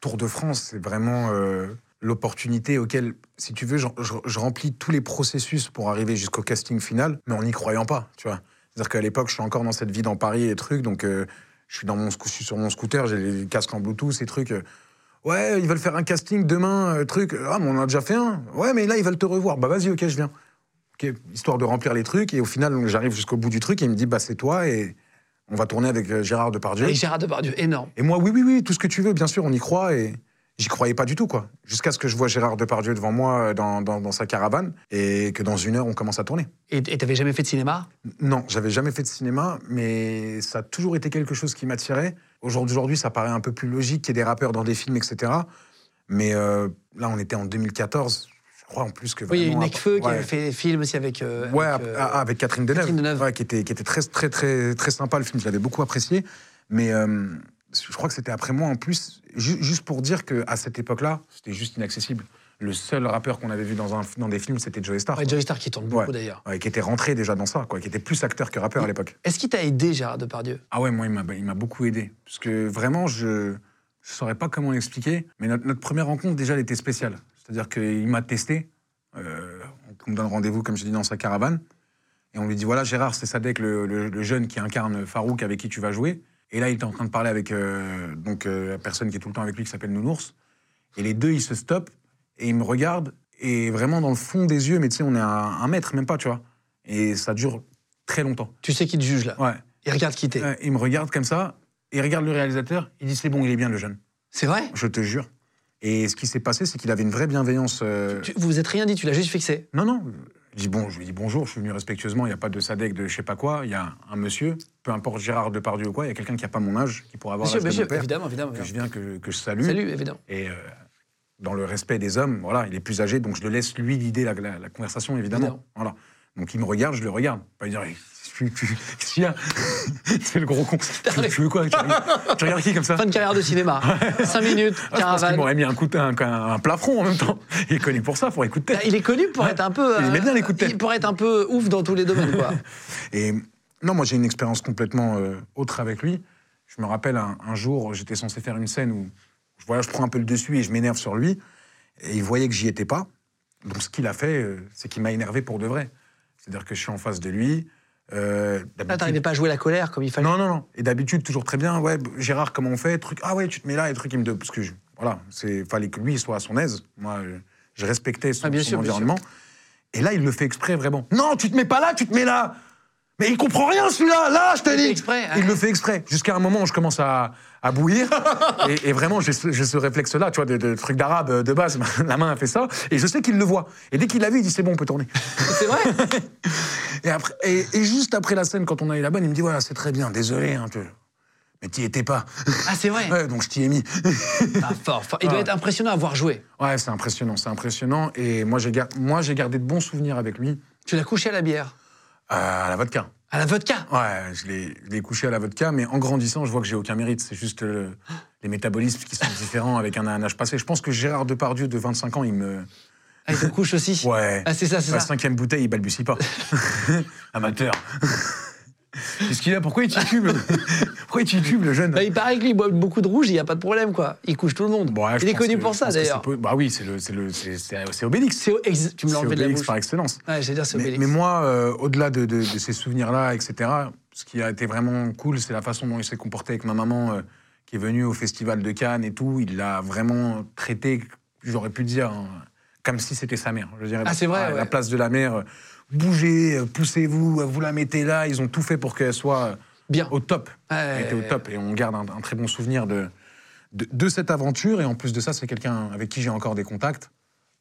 Tour de France, c'est vraiment euh, l'opportunité auquel, si tu veux, je, je- je remplis tous les processus pour arriver jusqu'au casting final, mais en n'y croyant pas, tu vois. C'est-à-dire qu'à l'époque, je suis encore dans cette vie dans Paris et trucs, donc euh, je suis dans mon, sco- je suis sur mon scooter, j'ai les casques en Bluetooth et trucs. euh, ouais, ils veulent faire un casting demain, euh, truc. Ah, mais on en a déjà fait un. Ouais, mais là, ils veulent te revoir. Bah vas-y, ok, je viens. Histoire de remplir les trucs, et au final, j'arrive jusqu'au bout du truc, et il me dit, bah c'est toi, et on va tourner avec Gérard Depardieu. Avec Gérard Depardieu, énorme. Et moi, oui, oui, oui, tout ce que tu veux, bien sûr, on y croit. Et j'y croyais pas du tout, quoi. Jusqu'à ce que je vois Gérard Depardieu devant moi euh, dans, dans- dans sa caravane et que dans une heure, on commence à tourner. Et t'avais jamais fait de cinéma? Non, j'avais jamais fait de cinéma, mais ça a toujours été quelque chose qui m'attirait. Aujourd'hui, ça paraît un peu plus logique qu'il y ait des rappeurs dans des films, etc. Mais euh, là, on était en 2014. Je crois en plus que Oui, il y a eu vraiment, Necfeu qui ouais. avait fait des films aussi avec. euh, Ouais, avec, euh, ah, avec Catherine Deneuve, Catherine Deneuve. Ouais, qui était, qui était très, très, très, très sympa le film. Je l'avais beaucoup apprécié. Mais euh, je crois que c'était après moi en plus, ju- juste pour dire qu'à cette époque-là, c'était juste inaccessible. Le seul rappeur qu'on avait vu dans, un, dans des films, c'était Joey Star. ouais. Joey Star qui tourne beaucoup Ouais. d'ailleurs. Ouais, qui était rentré déjà dans ça, quoi, qui était plus acteur que rappeur à l'époque. Est-ce qu'il t'a aidé, Gérard Depardieu? Ah ouais, moi, il m'a, il m'a beaucoup aidé. Parce que vraiment, je ne saurais pas comment l'expliquer. Mais notre, notre première rencontre, déjà, elle était spéciale. C'est-à-dire qu'il m'a testé. Euh, on me donne rendez-vous, comme je dis, dans sa caravane. Et on lui dit voilà, Gérard, c'est Sadek, le, le- le jeune qui incarne Farouk, avec qui tu vas jouer. Et là, il était en train de parler avec euh, donc, euh, la personne qui est tout le temps avec lui, qui s'appelle Nounours. Et les deux, ils se stoppent et ils me regardent. Et vraiment, dans le fond des yeux, mais tu sais, on est à un mètre, même pas, tu vois. Et ça dure très longtemps. Tu sais qu'il te juge là? Ouais. Il regarde qui t'es? Euh, il me regarde comme ça, il regarde le réalisateur, il dit c'est bon, il est bien le jeune. C'est vrai? Je te jure. Et ce qui s'est passé, c'est qu'il avait une vraie bienveillance. euh, Tu- Vous vous êtes rien dit, tu l'as juste fixé? Non, non. Je, dis bon, je lui dis bonjour, je suis venu respectueusement, il n'y a pas de Sadek, de je sais pas quoi, il y a un monsieur, peu importe Gérard Depardieu ou quoi, il y a quelqu'un qui n'a pas mon âge, qui pourrait avoir Monsieur, de monsieur, mon père, évidemment, évidemment. que je viens, que, que je salue. Salut, évidemment. Et euh, dans le respect des hommes. Voilà, il est plus âgé, donc je le laisse lui guider la, la- la conversation, évidemment. Évidemment. Voilà. Donc il me regarde, je le regarde. Pas lui dire, tu- tu- a C'est le gros con. Tu, tu veux quoi? Tu regardes, tu regardes qui comme ça? Fin de carrière de cinéma. 5 minutes, Ah, Je pense qu'il caravane. m'aurait mis un, coup de- un, plafond en même temps. Il est connu pour ça, pour les coups de tête. Il est connu pour être un peu. Il aimait euh, bien les coups de tête. il- Pour être un peu ouf dans tous les domaines, quoi. Et non, moi j'ai une expérience complètement euh, autre avec lui. Je me rappelle un, un jour, j'étais censé faire une scène où voilà, je prends un peu le dessus et je m'énerve sur lui. Et il voyait que j'y étais pas. Donc ce qu'il a fait, euh, c'est qu'il m'a énervé pour de vrai. C'est-à-dire que je suis en face de lui. Euh, Là, d'habitude- t'arrivais pas à jouer la colère comme il fallait. non, non, non. Et d'habitude, toujours très bien. Ouais, Gérard, comment on fait? Truc. Ah ouais, tu te mets là et truc. Il me. Parce que je- voilà, c'est fallait que lui soit à son aise. Moi, je, je respectais son, Ah, bien son sûr, bien environnement. Et là, il le fait exprès vraiment. Non, tu te mets pas là, tu te mets là. Mais il comprend rien celui-là. Là, je te dis. exprès, hein. Il le fait exprès. Jusqu'à un moment où je commence à, à bouillir. et, et vraiment, j'ai ce, réflexe-là, tu vois, de, de truc d'arabe euh, de base. La main a fait ça. Et je sais qu'il le voit. Et dès qu'il l'a vu, il dit c'est bon, on peut tourner. C'est vrai Et, après, et, et juste après la scène, quand on a eu la bonne, il me dit voilà, c'est très bien, désolé. Hein, tu- Mais t'y étais pas. Ah, c'est vrai Ouais, donc je t'y ai mis. Ah, fort, fort. Il doit être impressionnant à voir jouer. Ouais, c'est impressionnant, c'est impressionnant. Et moi, j'ai gardé de bons souvenirs avec lui Tu l'as couché à la bière à la vodka. À la vodka? Ouais, je l'ai couché à la vodka, mais en grandissant, je vois que j'ai aucun mérite. C'est juste les métabolismes qui sont différents avec un, un âge passé. Je pense que Gérard Depardieu, de 25 ans, il me. Ah, il te couche aussi? Ouais. Ah, c'est ça, c'est La ça. cinquième bouteille, il balbutie pas. Amateur. Qu'est-ce qu'il a Pourquoi il titube Pourquoi il titube, le jeune Bah, il paraît que lui, il boit beaucoup de rouge, il n'y a pas de problème, quoi. Il couche tout le monde. Bon, ouais, je il est connu que- pour ça, d'ailleurs. Bah oui, c'est le, c'est le, c'est, c'est- c'est Obélix. Ex- Tu me l'as enlevé de la Obélix bouche. par excellence. Ouais, j'allais dire c'est Mais, Obélix. mais moi, euh, au-delà de, de- de ces souvenirs-là, etc., ce qui a été vraiment cool, c'est la façon dont il s'est comporté avec ma maman, euh, qui est venue au festival de Cannes et tout. Il l'a vraiment traité, j'aurais pu dire, hein, comme si c'était sa mère. Je dirais, Ah, c'est vrai, à ouais. La place de la mère, euh, bougez, euh, poussez-vous, euh, vous la mettez là. Ils ont tout fait pour qu'elle soit euh, Bien. au top. Ouais. Elle était au top. Et on garde un, un très bon souvenir de, de, de cette aventure. Et en plus de ça, c'est quelqu'un avec qui j'ai encore des contacts.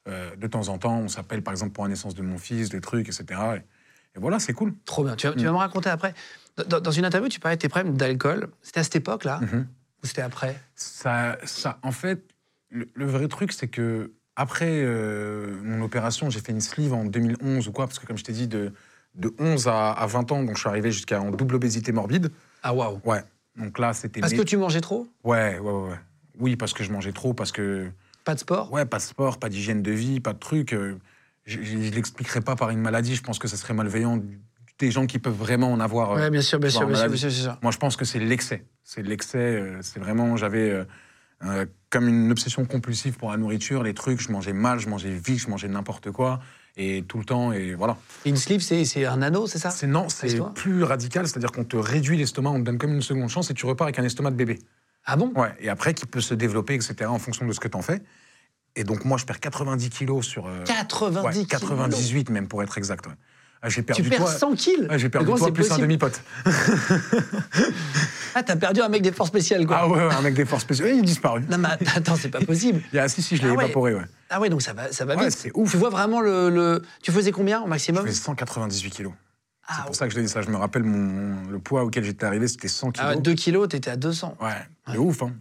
Euh, de temps en temps, on s'appelle par exemple pour la naissance de mon fils, des trucs, etc. Et, et voilà, c'est cool. Trop bien. Tu vas, tu Mm. vas me raconter après. Dans, dans une interview, tu parlais de tes problèmes d'alcool. C'était à cette époque-là Mhm. ou c'était après? Ça, ça, en fait, le, le vrai truc, c'est que après euh, mon opération, j'ai fait une sleeve en 2011 ou quoi, parce que comme je t'ai dit, de, de 11 à, à 20 ans, donc je suis arrivé jusqu'à en double obésité morbide. Ah, waouh. Ouais. Donc là, c'était. Parce que tu mangeais trop? Ouais, ouais, ouais, ouais. Oui, parce que je mangeais trop, parce que Pas de sport? Ouais, pas de sport, pas d'hygiène de vie, pas de trucs. euh, Je ne l'expliquerai pas par une maladie. Je pense que ça serait malveillant des gens qui peuvent vraiment en avoir. euh, Ouais, bien sûr, bien sûr, bien sûr, bien sûr. Moi, je pense que c'est l'excès. C'est l'excès. c'est vraiment. J'avais euh, euh, comme une obsession compulsive pour la nourriture, les trucs. Je mangeais mal, je mangeais vite, je mangeais n'importe quoi. Et tout le temps. Et voilà. Et Une sleeve, c'est un anneau, c'est ça? C'est non, c'est plus radical. C'est-à-dire qu'on te réduit l'estomac, on te donne comme une seconde chance et tu repars avec un estomac de bébé. Ah bon? Ouais, et après, qui peut se développer, etc., en fonction de ce que tu en fais. Et donc, moi, je perds 90 kilos sur. euh, 90 ouais, kilos? 98 même, pour être exact. ouais. Ah, j'ai perdu Tu perds toi. 100 kilos Ah, j'ai perdu comment toi c'est plus un possible demi-pote. Ah, t'as perdu un mec des forces spéciales, quoi. Ah ouais, ouais, un mec des forces spéciales. Il est disparu. Non, mais attends, c'est pas possible. Il y a, si, si, je l'ai Ah ouais. évaporé, ouais. Ah ouais, donc ça va, ça va Ouais, vite. c'est ouf. Tu vois vraiment le, le- Tu faisais combien au Je maximum faisais 198 kilos. Ah, c'est pour ça que je te dis ça. Je me rappelle mon, le poids auquel j'étais arrivé, c'était 100 ah, kilos. 2 kilos, t'étais à 200. Ouais, de ouf, hein.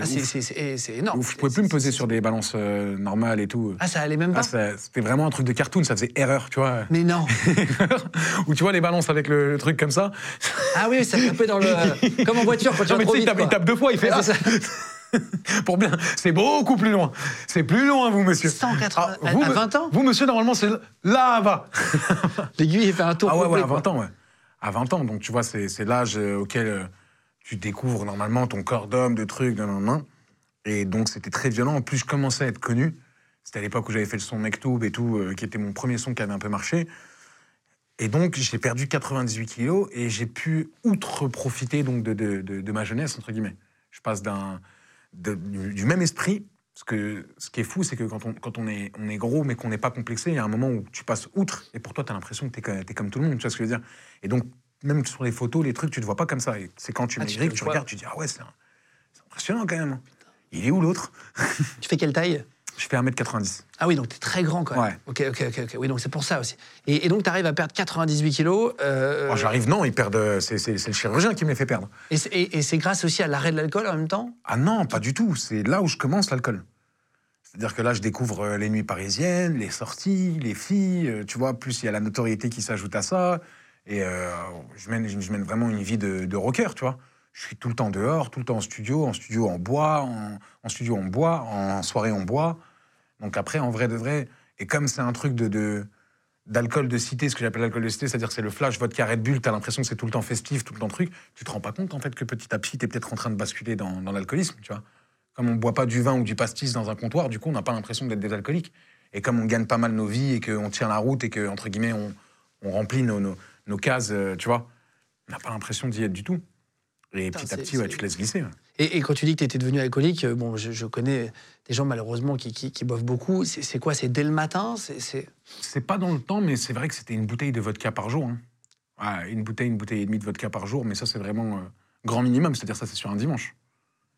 Ah, c'est- énorme. ouf. Je pouvais plus me poser C'est- sur des balances euh, normales et tout. Ah, ça allait même pas Ah, ça- c'était vraiment un truc de cartoon, ça faisait erreur, tu vois. Mais non. Ou tu vois les balances avec le, le truc comme ça. Ah oui, ça tapait dans le. Comme en voiture quand tu Non, vas mais trop sais, il vite. tape, il tape deux fois, il fait ah, ça. pour bien. C'est beaucoup plus loin. C'est plus loin, vous, monsieur. 180 Ah, vous, à me- 20 ans Vous, monsieur, normalement, c'est là-bas. L'aiguille, il fait un tour Ah ouais, complet, ouais, à quoi. 20 ans, ouais. À 20 ans, donc tu vois, c'est c'est l'âge euh, auquel euh, tu découvres normalement ton corps d'homme, de trucs, nan, nan. Et donc c'était très violent. En plus, je commençais à être connu. C'était à l'époque où j'avais fait le son Mektoub et tout, euh, qui était mon premier son qui avait un peu marché. Et donc j'ai perdu 98 kilos et j'ai pu outre profiter donc de, de- de- de ma jeunesse entre guillemets. Je passe d'un de- du, même esprit. Que ce qui est fou, c'est que quand on, quand on est gros mais qu'on n'est pas complexé, il y a un moment où tu passes outre et pour toi, tu as l'impression que tu es, comme tout le monde. Tu vois ce que je veux dire? Et donc, même sur les photos, les trucs, tu te vois pas comme ça. Et c'est quand tu Ah, maigris que tu regardes, tu dis Ah ouais, c'est un- impressionnant quand même. Il est où l'autre? Tu fais quelle taille? Je fais 1m90. Ah oui, donc t'es très grand quand même. Ouais. Ok, ok, ok. Oui, donc c'est pour ça aussi. Et, et donc t'arrives à perdre 98 kilos. euh, Oh, J'arrive, non, ils perdent. C'est le chirurgien qui me les fait perdre. et c'est- et, et c'est grâce aussi à l'arrêt de l'alcool en même temps? Ah non, pas du tout. C'est là où je commence l'alcool. C'est-à-dire que là, je découvre euh, les nuits parisiennes, les sorties, les filles, euh, tu vois, plus il y a la notoriété qui s'ajoute à ça. Et euh, je, mène, vraiment une vie de, de rocker, tu vois. Je suis tout le temps dehors, tout le temps en studio, en studio en bois, en, studio en bois, en soirée en bois. Donc après, en vrai de vrai, et comme c'est un truc d'alcool de cité, ce que j'appelle l'alcool de cité, c'est-à-dire que c'est le flash, vodka Red Bull, t'as l'impression que c'est tout le temps festif, tout le temps truc, tu te rends pas compte en fait que petit à petit, t'es peut-être en train de basculer dans, l'alcoolisme, tu vois. Comme on boit pas du vin ou du pastis dans un comptoir, du coup, on n'a pas l'impression d'être des alcooliques. Et comme on gagne pas mal nos vies et qu'on tient la route et que, entre guillemets, on, remplit nos, nos cases, euh, tu vois, on n'a pas l'impression d'y être du tout. Et Putain, petit à petit, ouais, tu te laisses glisser. ouais. Et, et quand tu dis que tu étais devenu alcoolique, euh, bon, je, je connais des gens malheureusement qui, qui, qui boivent beaucoup. C'est quoi? C'est dès le matin? C'est pas dans le temps, mais c'est vrai que c'était une bouteille de vodka par jour. hein. Ouais, une bouteille, une bouteille et demie de vodka par jour, mais ça, c'est vraiment euh, grand minimum, c'est-à-dire ça, c'est sur un dimanche.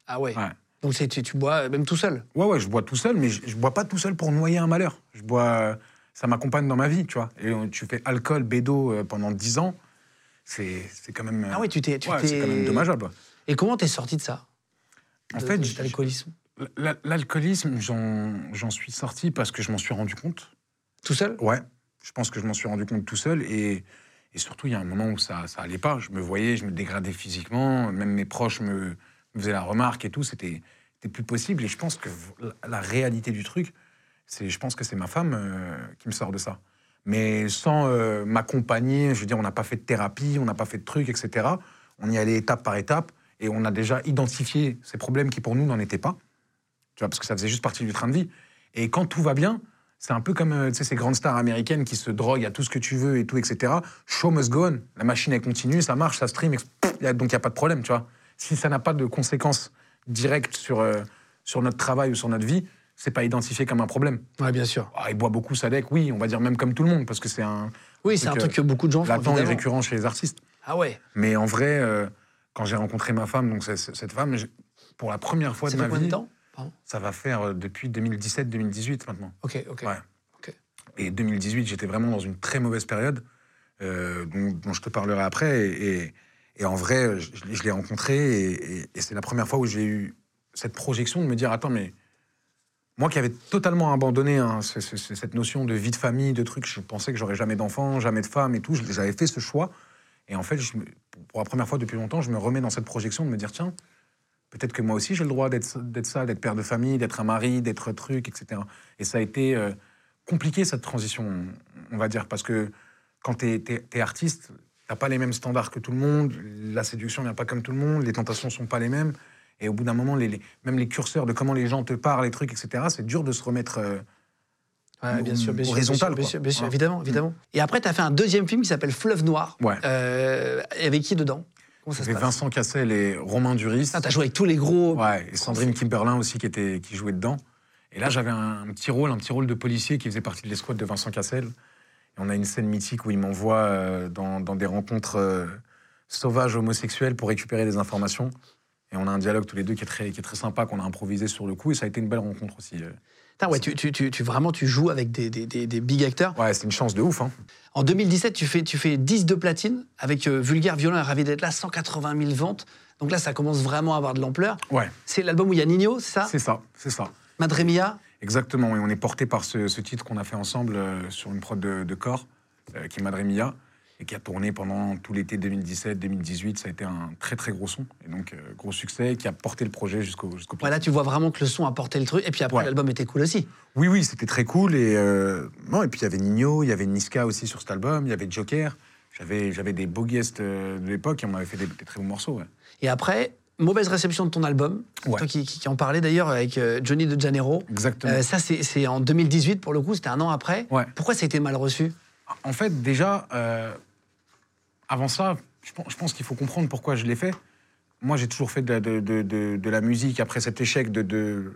Ah ouais. Ouais. Donc tu, tu bois même tout seul? Ouais, ouais, je bois tout seul, mais je, je bois pas tout seul pour noyer un malheur. Je bois, euh, ça m'accompagne dans ma vie, tu vois. Et tu fais alcool, bédo euh, pendant 10 ans, c'est quand même. Ah ouais, tu t'es. ouais, c'est quand même dommageable. Et comment t'es sorti de ça? En de- fait, de j- cet alcoolisme L- L'alcoolisme, j'en suis sorti parce que je m'en suis rendu compte. Tout seul? Ouais, je pense que je m'en suis rendu compte tout seul. Et, et surtout, il y a un moment où ça, ça allait pas. Je me voyais, je me dégradais physiquement. Même mes proches me, me faisaient la remarque et tout. C'était plus possible. Et je pense que la, la réalité du truc, je pense que c'est ma femme euh, qui me sort de ça. Mais sans euh, m'accompagner, je veux dire, on n'a pas fait de thérapie, on n'a pas fait de trucs, etc. On y allait étape par étape. Et on a déjà identifié ces problèmes qui, pour nous, n'en étaient pas. Tu vois, parce que ça faisait juste partie du train de vie. Et quand tout va bien, c'est un peu comme euh, ces grandes stars américaines qui se droguent à tout ce que tu veux et tout, etc. Show must go on. La machine, elle continue, ça marche, ça stream, donc il n'y a pas de problème, tu vois. Si ça n'a pas de conséquences directes sur, sur notre travail ou sur notre vie, c'est pas identifié comme un problème. Ouais, bien sûr. Ah, il boit beaucoup ça deck, oui, on va dire même comme tout le monde, parce que c'est un Oui, c'est un truc, que beaucoup de gens font. latent et récurrent chez les artistes. Ah ouais. Mais en vrai, euh, quand j'ai rencontré ma femme, donc cette femme, pour la première fois Ça de fait ma combien vie, de temps Pardon? ça va faire euh, depuis 2017-2018 maintenant. Ok, ok. Ouais. Ok. Et 2018, j'étais vraiment dans une très mauvaise période, euh, dont, dont je te parlerai après. Et, et- et en vrai, je, je l'ai rencontré et c'est la première fois où j'ai eu cette projection de me dire attends, mais moi qui avais totalement abandonné hein, ce- ce- ce- cette notion de vie de famille, de trucs, je pensais que j'aurais jamais d'enfants, jamais de femme et tout. J'avais fait ce choix. Et en fait, pour la première fois depuis longtemps, je me remets dans cette projection de me dire tiens, peut-être que moi aussi j'ai le droit d'être ça, d'être père de famille, d'être un mari, d'être truc, etc. Et ça a été euh, compliqué cette transition, on va dire, parce que quand tu es, artiste, t'as pas les mêmes standards que tout le monde, la séduction vient pas comme tout le monde, les tentations sont pas les mêmes. Et au bout d'un moment, les, les- même les curseurs de comment les gens te parlent, les trucs, etc., c'est dur de se remettre. euh, Ouais, bien sûr, bien sûr. Horizontal, bien sûr, bien sûr, Ouais. évidemment, évidemment. Et après, tu as fait un deuxième film qui s'appelle Fleuve Noir. Ouais. Euh, et avec qui dedans? Comment ça se C'était passe? Vincent Cassel et Romain Duris. Ah, T'as joué avec tous les gros. Ouais, et Sandrine Kimberlin aussi qui, était, qui jouait dedans. Et là, j'avais un, un petit rôle, un petit rôle de policier qui faisait partie de l'escouade de Vincent Cassel. Et on a une scène mythique où il m'envoie euh, dans, dans des rencontres euh, sauvages homosexuels pour récupérer des informations. Et on a un dialogue tous les deux qui est très, qui est très sympa, qu'on a improvisé sur le coup. Et ça a été une belle rencontre aussi. euh. Putain, ouais, tu, tu, tu, tu- vraiment, tu joues avec des, des, des, des big acteurs. Ouais, c'est une chance de ouf. Hein. En 2017, tu fais, tu fais 10 de platine avec euh, Vulgaire, Violent et Ravi d'être là, 180 000 ventes. Donc là, ça commence vraiment à avoir de l'ampleur. Ouais, C'est l'album où il y a Nino, c'est ça? C'est ça, c'est ça. Madre Mia Exactement, et on est porté par ce, ce titre qu'on a fait ensemble euh, sur une prod de, de corps, euh, qui est Madre Mia, et qui a tourné pendant tout l'été 2017-2018. Ça a été un très très gros son, et donc euh, gros succès, qui a porté le projet jusqu'au jusqu'au Voilà, tu vois vraiment que le son a porté le truc. Et puis après, Ouais. l'album était cool aussi. Oui, oui, c'était très cool. Et, euh, non, et puis il y avait Nino, il y avait Niska aussi sur cet album, il y avait Joker. J'avais, j'avais des beaux guests euh, de l'époque et on m'avait fait des, des très bons morceaux. ouais. Et après, mauvaise réception de ton album. Ouais. Toi qui, qui, qui en parlais d'ailleurs avec Johnny de Janeiro. Exactement. Euh, ça, c'est c'est en 2018 pour le coup, c'était un an après. Ouais. Pourquoi ça a été mal reçu? En fait, déjà, euh, avant ça, je pense, qu'il faut comprendre pourquoi je l'ai fait. Moi, j'ai toujours fait de, la- de- de- de- de la musique. Après cet échec de, de-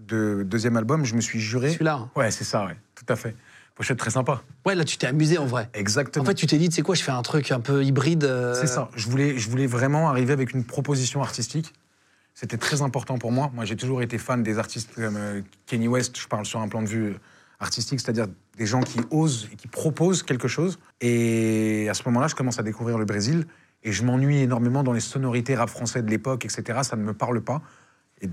de deuxième album, je me suis juré. Celui-là. hein. Ouais, c'est ça, ouais, tout à fait. Pochette très sympa. Ouais, là, tu t'es amusé en vrai. Exactement. En fait, tu t'es dit, tu sais quoi, je fais un truc un peu hybride. euh, C'est ça. Je voulais, je voulais vraiment arriver avec une proposition artistique. C'était très important pour moi. Moi, j'ai toujours été fan des artistes comme euh, Kenny West. Je parle sur un plan de vue artistique, c'est-à-dire des gens qui osent et qui proposent quelque chose. Et à ce moment-là, je commence à découvrir le Brésil. Et je m'ennuie énormément dans les sonorités rap français de l'époque, etc. Ça ne me parle pas. Et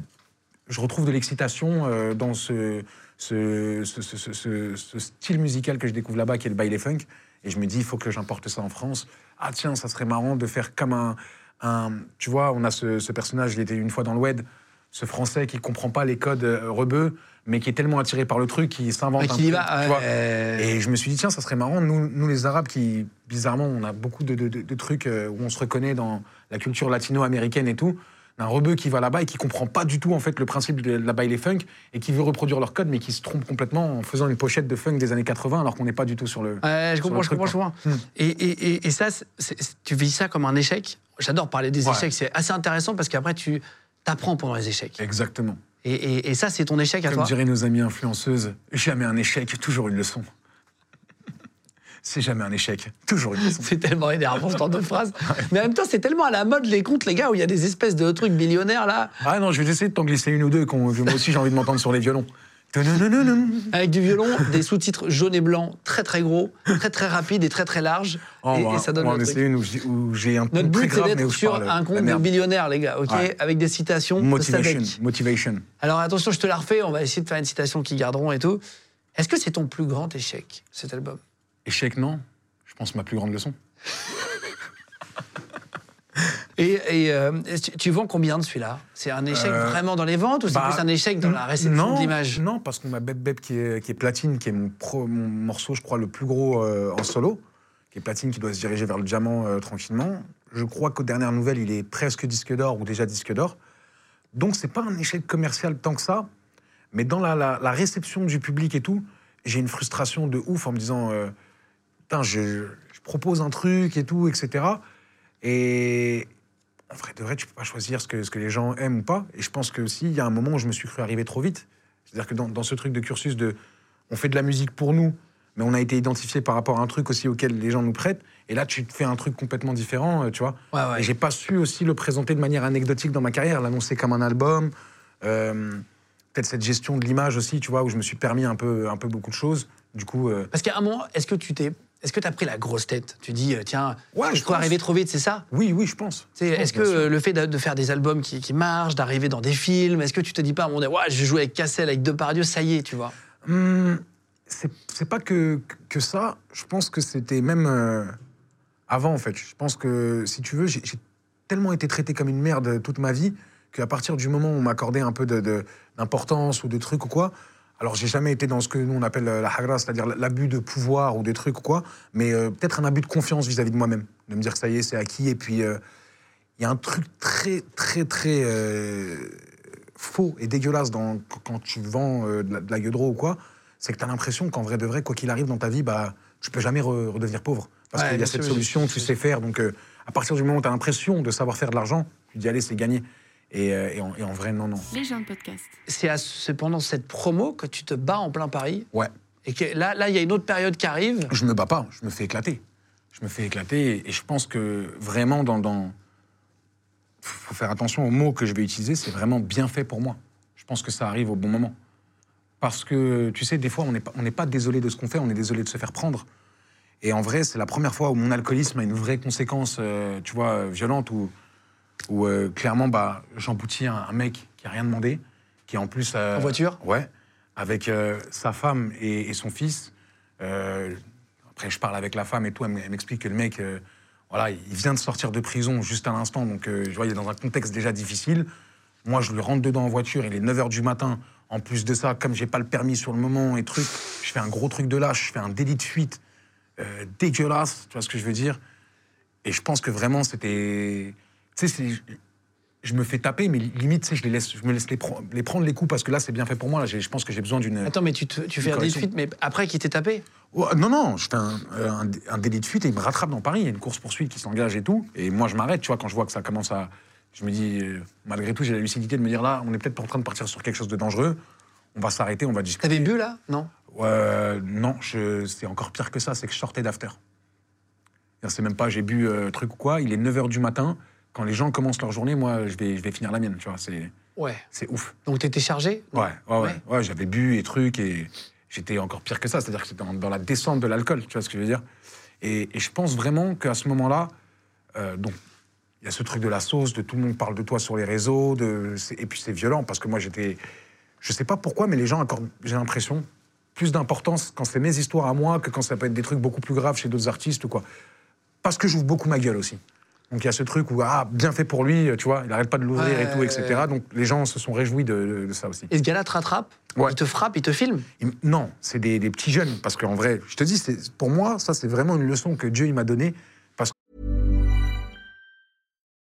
je retrouve de l'excitation euh, dans ce, style musical que je découvre là-bas, qui est le baile funk. Et je me dis, il faut que j'importe ça en France. Ah tiens, ça serait marrant de faire comme un... tu vois, on a ce, personnage, il était une fois dans le ce Français qui comprend pas les codes euh, rebeux, mais qui est tellement attiré par le truc qu'il s'invente un truc, va, tu vois. euh, Et je me suis dit, tiens, ça serait marrant, nous, nous les Arabes, qui, bizarrement, on a beaucoup de, de- de- de trucs euh, où on se reconnaît dans la culture latino-américaine et tout. Un rebeu qui va là-bas et qui comprend pas du tout, en fait, le principe de la baile funk et qui veut reproduire leur code, mais qui se trompe complètement en faisant une pochette de funk des années 80 alors qu'on n'est pas du tout sur le. Je comprends, je truc, comprends, je. Hmm. Et, et- et- et ça, tu vis ça comme un échec. J'adore parler des Ouais. échecs, c'est assez intéressant parce qu'après, tu t'apprends pendant les échecs. Exactement. Et, et- et ça, c'est ton échec à Comme toi. diraient nos amies influenceuses, jamais un échec, toujours une leçon. C'est jamais un échec, toujours une leçon. C'est tellement énervant ce genre de phrase. Mais en même temps, c'est tellement à la mode les comptes, les gars, où il y a des espèces de trucs millionnaires là, Ah non, je vais essayer de t'en glisser une ou deux, moi aussi j'ai envie de m'entendre sur les violons. Avec du violon, des sous-titres jaunes et blancs, très très gros, très très rapides et très très larges. Oh, et, ça donne le truc. une où j'ai- un Notre but, c'est d'être sur un compte de merde. millionnaire, les gars, ok Ouais. Avec des citations de Motivation. Sadek. Motivation. Alors attention, je te la refais, on va essayer de faire une citation qui garderont et tout. Est-ce que c'est ton plus grand échec, cet album? Échec, non. Je pense ma plus grande leçon. Et, et, euh, tu, tu vends combien de celui-là? C'est un échec Euh, vraiment dans les ventes ou c'est Bah, plus un échec dans la réception non, de l'image? Non, parce qu'on a Beb Beb qui est, qui est platine, qui est mon, pro- mon morceau, je crois, le plus gros euh, en solo, qui est platine, qui doit se diriger vers le diamant tranquillement. Je crois qu'aux dernières nouvelles, il est presque disque d'or ou déjà disque d'or. Donc, c'est pas un échec commercial tant que ça, mais dans la, la- la réception du public et tout, j'ai une frustration de ouf en me disant, putain, je, je propose un truc et tout, etc. Et en vrai de vrai, tu peux pas choisir ce que, ce que les gens aiment ou pas. Et je pense que aussi, il y a un moment où je me suis cru arriver trop vite. C'est-à-dire que dans, dans ce truc de cursus de, on fait de la musique pour nous, mais on a été identifié par rapport à un truc aussi auquel les gens nous prêtent. Et là, tu te fais un truc complètement différent, euh, tu vois. Ouais, ouais. Et j'ai pas su aussi le présenter de manière anecdotique dans ma carrière, l'annoncer comme un album. Euh, Peut-être cette gestion de l'image aussi, tu vois, où je me suis permis un peu, un peu beaucoup de choses. Du coup, euh, Parce qu'à un moment, est-ce que tu t'es, est-ce que t'as pris la grosse tête? Tu dis, euh, tiens, Ouais, je crois arriver trop vite, c'est ça? Oui, oui, je pense. Est-ce que sûr. le fait de, de faire des albums qui, qui marchent, d'arriver dans des films, est-ce que tu te dis pas à un moment donné, ouais, je vais jouer avec Cassel, avec Depardieu, ça y est, tu vois? Hum, c'est pas que, que ça. Je pense que c'était même euh, avant, en fait. Je pense que, si tu veux, j'ai tellement été traité comme une merde toute ma vie qu'à partir du moment où on m'accordait un peu de- de- d'importance ou de trucs ou quoi, alors j'ai jamais été dans ce que nous on appelle euh, la hagra, c'est-à-dire l'abus de pouvoir ou des trucs ou quoi, mais euh, peut-être un abus de confiance vis-à-vis de moi-même. De me dire que ça y est, c'est acquis. Et puis, euh, il y a un truc très, très, très euh, faux et dégueulasse dans, quand tu vends de la, de la gueudreau ou quoi, c'est que tu as l'impression qu'en vrai de vrai, quoi qu'il arrive dans ta vie, bah, tu peux jamais re- redevenir pauvre. Parce Ouais, qu'il y a cette sûr, solution, tu sais faire. Donc, à partir du moment où tu as l'impression de savoir faire de l'argent, tu dis, allez, c'est gagné. Et, euh, et en, et en vrai, non, non. Les gens de podcast. C'est pendant cette promo que tu te bats en plein Paris Ouais. et que là, là, il y a une autre période qui arrive. Je me bats pas, je me fais éclater. Je me fais éclater et je pense que vraiment, dans. dans... faut faire attention aux mots que je vais utiliser, c'est vraiment bien fait pour moi. Je pense que ça arrive au bon moment. Parce que, tu sais, des fois, on n'est pas, on n'est pas désolé de ce qu'on fait, on est désolé de se faire prendre. Et en vrai, c'est la première fois où mon alcoolisme a une vraie conséquence, euh, tu vois, violente, où, où euh, clairement, bah, j'emboutis un, un mec qui a rien demandé, qui en plus... euh, En voiture Ouais, avec euh, sa femme et, et son fils. Euh, après, je parle avec la femme et tout, elle m- elle m'explique que le mec, euh, voilà, il vient de sortir de prison juste à l'instant, donc euh, je vois, il est dans un contexte déjà difficile. Moi, je lui rentre dedans en voiture, il est 9h du matin. En plus de ça, comme j'ai pas le permis sur le moment et truc, je fais un gros truc de lâche, je fais un délit de fuite euh, dégueulasse, tu vois ce que je veux dire Et je pense que vraiment, c'était... Tu sais, c'est- je me fais taper, mais limite, je, les laisse, je me laisse les, pre- les prendre les coups parce que là, c'est bien fait pour moi. Là, je pense que j'ai besoin d'une. Attends, mais tu, te- tu fais un délit de fuite, mais après qui t'est tapé Oh, non, non, je fais un, euh, un dé- un délit de fuite et il me rattrape dans Paris. Il y a une course-poursuite qui s'engage et tout. Et moi, je m'arrête, tu vois, quand je vois que ça commence à. Je me dis, euh, malgré tout, j'ai la lucidité de me dire là, on est peut-être en train de partir sur quelque chose de dangereux. On va s'arrêter, on va discuter. T'avais bu là? Non? Euh, non, c'est encore pire que ça, c'est que je sortais d'after. C'est même pas j'ai bu euh, truc ou quoi, il est 9h du matin. Quand les gens commencent leur journée, moi, je vais, je vais finir la mienne, tu vois, c'est Ouais. c'est ouf. Donc t'étais chargé? Ouais, ouais, ouais. Ouais. ouais, j'avais bu et trucs et j'étais encore pire que ça, c'est-à-dire que j'étais dans, dans la descente de l'alcool, tu vois ce que je veux dire? Et, et je pense vraiment qu'à ce moment-là, euh, donc, il y a ce truc de la sauce, de tout le monde parle de toi sur les réseaux, de, et puis c'est violent parce que moi j'étais, je sais pas pourquoi, mais les gens accordent, j'ai l'impression, plus d'importance quand c'est mes histoires à moi que quand ça peut être des trucs beaucoup plus graves chez d'autres artistes ou quoi. Parce que j'ouvre beaucoup ma gueule aussi. Donc il y a ce truc où, ah, bien fait pour lui, tu vois, il arrête pas de l'ouvrir et tout, etc. ouais. Donc les gens se sont réjouis de, de ça aussi. Et ce gars-là te rattrape, Ouais. il te frappe, il te filme? Il- Non, c'est des, des petits jeunes, parce qu'en vrai, je te dis, pour moi, ça c'est vraiment une leçon que Dieu m'a donnée.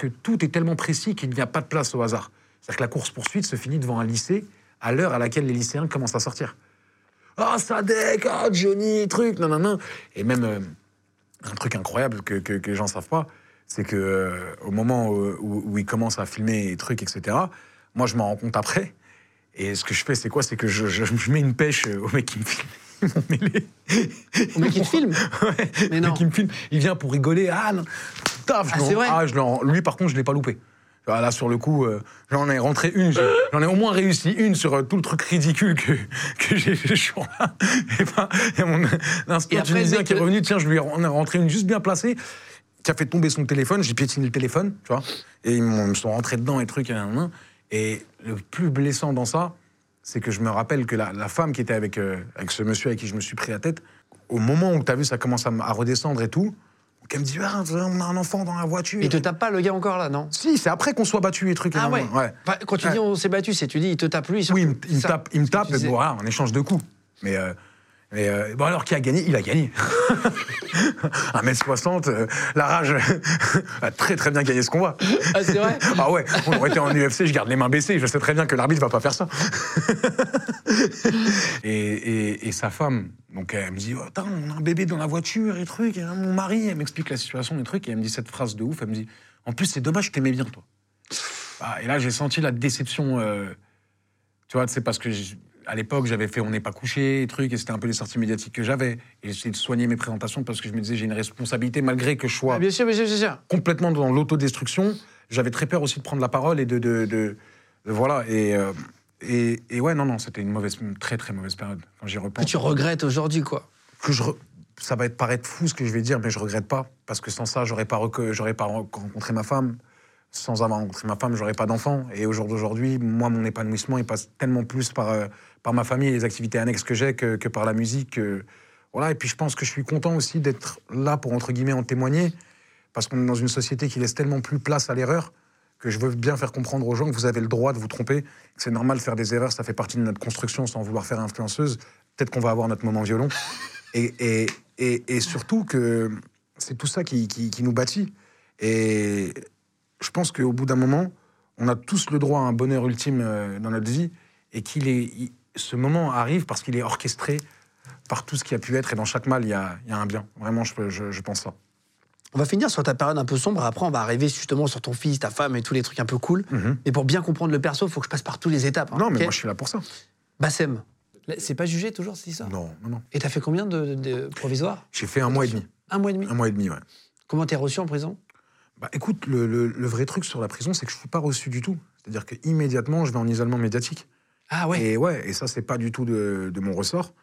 Que tout est tellement précis qu'il n'y a pas de place au hasard. C'est-à-dire que la course-poursuite se finit devant un lycée à l'heure à laquelle les lycéens commencent à sortir. Ah, Sadek, ah, Johnny, truc, non, non, non. Et même euh, un truc incroyable que, que, que les gens savent pas, c'est que euh, au moment où, où- où ils commencent à filmer les trucs, etc., moi, je m'en rends compte après. Et ce que je fais, c'est quoi? C'est que je, je- je mets une pêche au mec qui me filme. Ils m'ont mêlé. Au mec qui te filme? Ouais, Mais le non. mec qui me filme, il vient pour rigoler. Ah, non. Taf, Ah, l'en- c'est vrai ah, je lui, par contre, je l'ai pas loupé. Ah, Là, sur le coup, euh, j'en ai rentré une. J'en ai au moins réussi une sur euh, tout le truc ridicule que, que j'ai fait ce jour-là. Et ben, il y a mon Et après, tunisien qui est revenu. Tiens, je lui ai rentré une juste bien placée qui a fait tomber son téléphone. J'ai piétiné le téléphone, tu vois. Et ils, me sont rentrés dedans et trucs. Et, et le plus blessant dans ça, c'est que je me rappelle que la, la femme qui était avec, euh, avec ce monsieur avec qui je me suis pris la tête, au moment où tu as vu ça commence à redescendre et tout, donc elle me dit ah, on a un enfant dans la voiture. Il te tape pas le gars encore là, non? Si, c'est après qu'on soit battu et trucs. Ah ouais. Enfin, Quand tu dis on s'est battu, c'est tu dis il te tape lui. Oui, il me, surtout. il me tape, il me tape bon, voilà, en échange de coups. Mais, euh, mais euh, bon, alors qui a gagné? Il a gagné. 1m60, euh, la rage a très très bien gagné ce combat. Ah, c'est vrai? Ah ouais, on aurait été en UFC, je garde les mains baissées, je sais très bien que l'arbitre va pas faire ça. et, et- et sa femme, donc elle me dit, oh, Attends, on a un bébé dans la voiture et trucs, et mon mari, elle m'explique la situation et trucs, et elle me dit cette phrase de ouf, elle me dit, en plus c'est dommage, je t'aimais bien toi. Ah, et là j'ai senti la déception, euh, tu vois, c'est parce que à l'époque j'avais fait On n'est pas couché, et trucs, et c'était un peu les sorties médiatiques que j'avais, et j'essayais de soigner mes présentations parce que je me disais j'ai une responsabilité malgré que je sois Ah, Bien sûr, bien sûr, bien sûr. complètement dans l'autodestruction. J'avais très peur aussi de prendre la parole et de. de- de- de- voilà. Et, euh, et, et ouais, non, non, c'était une mauvaise, une très très mauvaise période quand j'y Que repense. tu regrettes aujourd'hui, quoi. Que je re- Ça va être paraître fou ce que je vais dire, mais je regrette pas. Parce que sans ça, j'aurais pas, j'aurais pas ren- rencontré ma femme. Sans avoir rencontré ma femme, j'aurais pas d'enfant. Et au jour d'aujourd'hui, moi, mon épanouissement, il passe tellement plus par, euh, par ma famille et les activités annexes que j'ai que, par la musique. que- voilà. Et puis je pense que je suis content aussi d'être là pour, entre guillemets, en témoigner. Parce qu'on est dans une société qui laisse tellement plus place à l'erreur que je veux bien faire comprendre aux gens que vous avez le droit de vous tromper, que c'est normal de faire des erreurs, ça fait partie de notre construction sans vouloir faire influenceuse. Peut-être qu'on va avoir notre moment violon. Et, et, et, et surtout que c'est tout ça qui, qui, qui nous bâtit. Et je pense qu'au bout d'un moment, on a tous le droit à un bonheur ultime euh, dans notre vie et qu'il est, il- ce moment arrive parce qu'il est orchestré par tout ce qui a pu être et dans chaque mal, il y a, il y a un bien. Vraiment, je, je, je pense ça. On va finir sur ta période un peu sombre. Après, on va arriver justement sur ton fils, ta femme et tous les trucs un peu cool. Mhm. Mais pour bien comprendre le perso, il faut que je passe par toutes les étapes. hein, non, mais moi, je suis là pour ça. Bassem, c'est pas jugé toujours, c'est ça Non, non, non. Et t'as fait combien de, de provisoires? J'ai fait un mois et demi. Un mois et demi. Un mois et demi, ouais. Comment t'es reçu en prison? Bah, écoute, le, le- le vrai truc sur la prison, c'est que je suis pas reçu du tout. C'est-à-dire que immédiatement, je vais en isolement médiatique. Ah ouais. Et ouais, et ça, c'est pas du tout de, de mon ressort.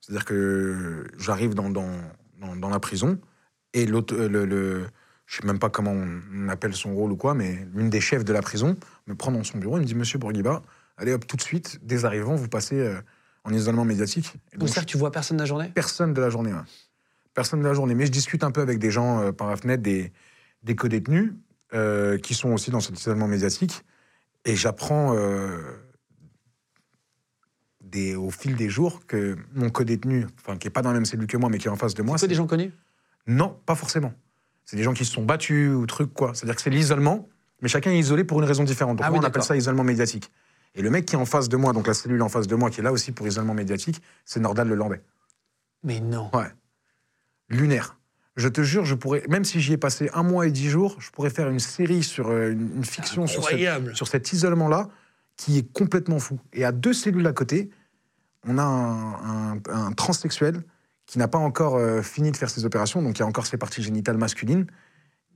C'est-à-dire que j'arrive dans, dans, dans, dans la prison et l'autre, le, le- je sais même pas comment on appelle son rôle ou quoi, mais l'une des chefs de la prison me prend dans son bureau et me dit Monsieur Bourguiba, allez hop, tout de suite, dès arrivant, vous passez euh, en isolement médiatique. Et Donc, c'est-à-dire que tu vois personne de la journée? Personne de la journée. ouais. Personne de la journée. Mais je discute un peu avec des gens euh, par la fenêtre, des, des co-détenus, euh, qui sont aussi dans cet isolement médiatique. Et j'apprends euh, des- au fil des jours que mon co-détenu, enfin, qui n'est pas dans la même cellule que moi, mais qui est en face de moi, C'est des gens connus? Non, pas forcément. C'est des gens qui se sont battus ou trucs, quoi. C'est-à-dire que c'est l'isolement, mais chacun est isolé pour une raison différente. Donc Ah oui, on appelle ça isolement médiatique. Et le mec qui est en face de moi, donc la cellule en face de moi, qui est là aussi pour isolement médiatique, c'est Nordal Lelandais. Mais non. Ouais. Lunaire. Je te jure, je pourrais, même si j'y ai passé un mois et dix jours, je pourrais faire une série sur euh, une, une fiction sur, cette- Incroyable. sur cet isolement-là qui est complètement fou. Et à deux cellules à côté, on a un, un- un transsexuel qui n'a pas encore euh, fini de faire ses opérations, donc qui a encore ses parties génitales masculines,